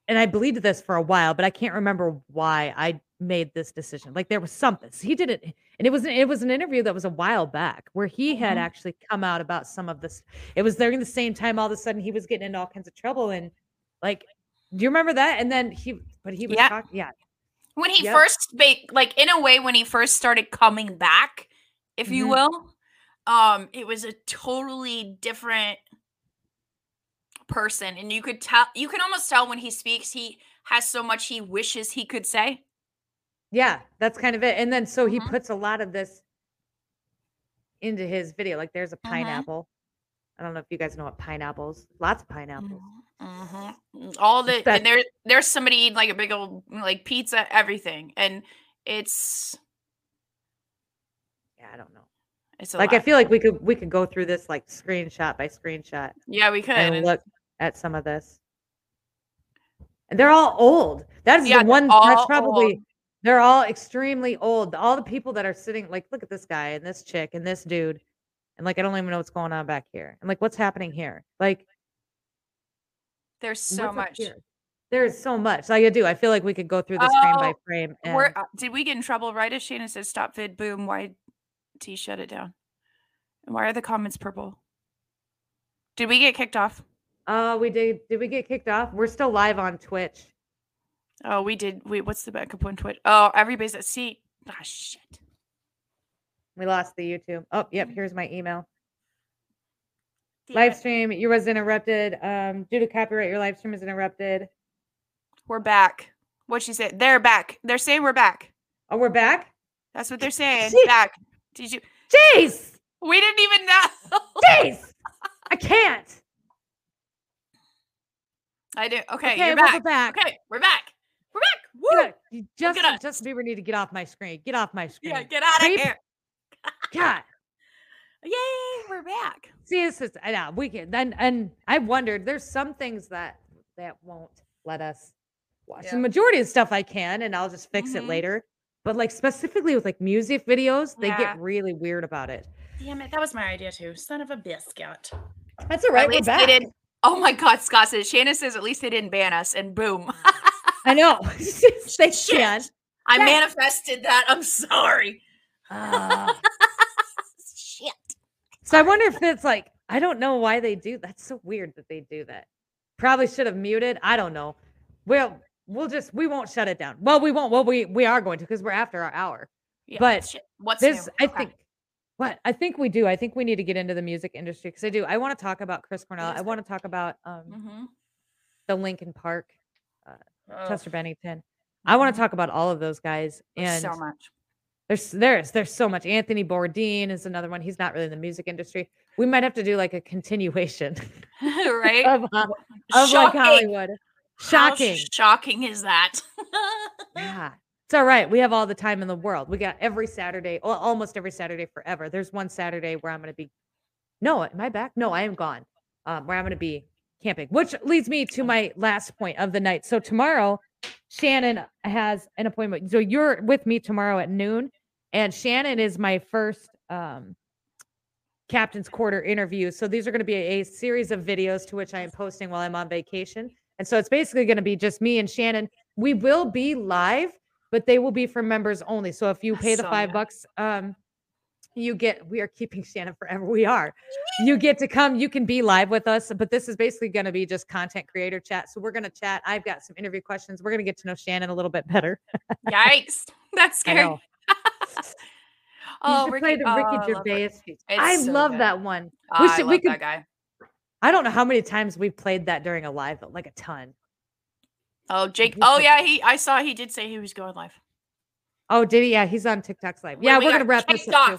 and I believed this for a while, but I can't remember why I made this decision. Like there was something he didn't, and it was it was an interview that was a while back where he had Mhm. actually come out about some of this. It was during the same time all of a sudden he was getting into all kinds of trouble and like, do you remember that? And then he, but he was Yeah. talking, yeah, when he Yep. first like in a way when he first started coming back if you Mhm. will um it was a totally different person and you could tell you can almost tell when he speaks he has so much he wishes he could say yeah, that's kind of it. And then so he Mhm. puts a lot of this into his video. Like there's a Mhm. pineapple. I don't know if you guys know what pineapples. Lots of pineapples. Mhm. all the and there there's somebody eating like a big old like pizza everything and it's Yeah, I don't know. it's a like I feel like we could we could go through this like screenshot by screenshot yeah we could and look at some of this. And they're all old. That is Yeah, the one that's probably old. They're all extremely old. All the people that are sitting like look at this guy and this chick and this dude. And like I don't even know what's going on back here. And like what's happening here? Like there's so much? There is so much. Like I do. I feel like we could go through this frame by Oh, frame. And uh, did we get in trouble? Right as Shannon says, "Stop vid, boom." Why T shut it down? And why are the comments purple? Did we get kicked off? uh we did did we get kicked off? We're still live on Twitch. Oh, we did. Wait, what's the backup on Twitch? Oh, everybody's at see. Ah, shit. We lost the YouTube. Oh, yep, here's my email. Damn live stream you was interrupted um due to copyright your live stream is interrupted We're back. What'd she said? They're back. They're saying we're back. oh we're back That's what they're saying. Shit. Back. Did you? jeez We didn't even know. jeez i can't I do. Okay, okay you're back. we're back Okay, we're back. We're back. Woo! Get out- at us. Justin Bieber need to get off my screen. Get off my screen. Yeah, get out of here. God. Yay, we're back. See, this is I know we can. Then and I wondered. There's some things that that won't let us watch Yeah. the majority of stuff I can, and I'll just fix it Mhm. later. But like specifically with like music videos, they Yeah. get really weird about it. Damn it, that was my idea too. Son of a biscuit. That's all right. At We're least they didn't. Oh my God, Scott says. Shannon says at least they didn't ban us, and boom. I know. they can. I Yeah. manifested that. I'm sorry. Ah. Shit. so I wonder if it's like I don't know why they do. That's so weird that they do that. Probably should have muted. I don't know. Well, we'll just we won't shut it down. Well, we won't. Well, we we are going to because we're after our hour. Yeah, but shit. What's there's new? I Okay. think what I think we do. I think we need to get into the music industry because I do. I want to talk about Chris Cornell. I want to talk about um Mhm. the Linkin Park, Oh, Chester Bennington. I want to talk about all of those guys and so much. there's there's there's so much. Anthony Bourdain is another one. He's not really in the music industry. We might have to do like a continuation right? of, uh, of like Shocking. Hollywood. How Shocking. shocking is that? Yeah. It's all right. We have all the time in the world. We got every Saturday, almost every Saturday forever. There's one Saturday where I'm going to be, no, am I back? No, I am gone, um, where I'm going to be camping, which leads me to my last point of the night. So tomorrow, Shannon has an appointment. So you're with me tomorrow at noon, and Shannon is my first um, captain's quarter interview. So these are going to be a, a series of videos to which I am posting while I'm on vacation. And so it's basically going to be just me and Shannon. We will be live, but they will be for members only. So if you pay the five yeah. bucks, um, you get we are keeping Shannon forever. We are. You get to come, you can be live with us, but this is basically going to be just content creator chat. So we're going to chat. I've got some interview questions. We're going to get to know Shannon a little bit better. Yikes. That's scary. oh, you should play the oh, I Ricky love Gervais. I so love that one. Oh, we I should love we could that guy. I don't know how many times we played that during a live, but like a ton. Oh, Jake. Oh, yeah. He. I saw. He did say he was going live. Oh, did he? Yeah, he's on TikTok's live. Yeah, we we're gonna wrap this up off. When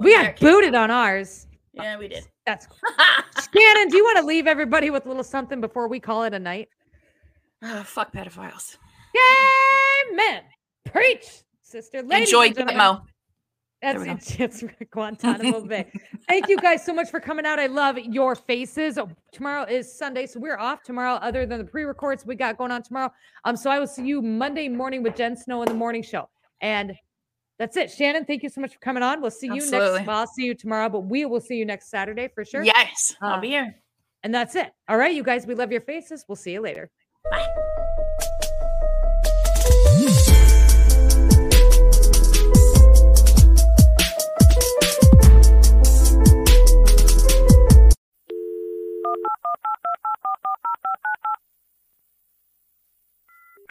We got booted off. on ours. Yeah, we did. That's Shannon. Do you want to leave everybody with a little something before we call it a night? Oh, fuck pedophiles. Amen. Preach, sister. Ladies Enjoy Gitmo. That's it. It's Guantanamo Bay. Thank you guys so much for coming out. I love your faces. Oh, Tomorrow is Sunday, so we're off tomorrow. Other than the pre-records we got going on tomorrow, um, so I will see you Monday morning with Jen Snow in the morning show. And that's it. Shannon, thank you so much for coming on. We'll see you Absolutely. next. Well, I'll see you tomorrow, but we will see you next Saturday for sure. Yes, I'll Uh, be here. And that's it. All right, you guys. We love your faces. We'll see you later. Bye.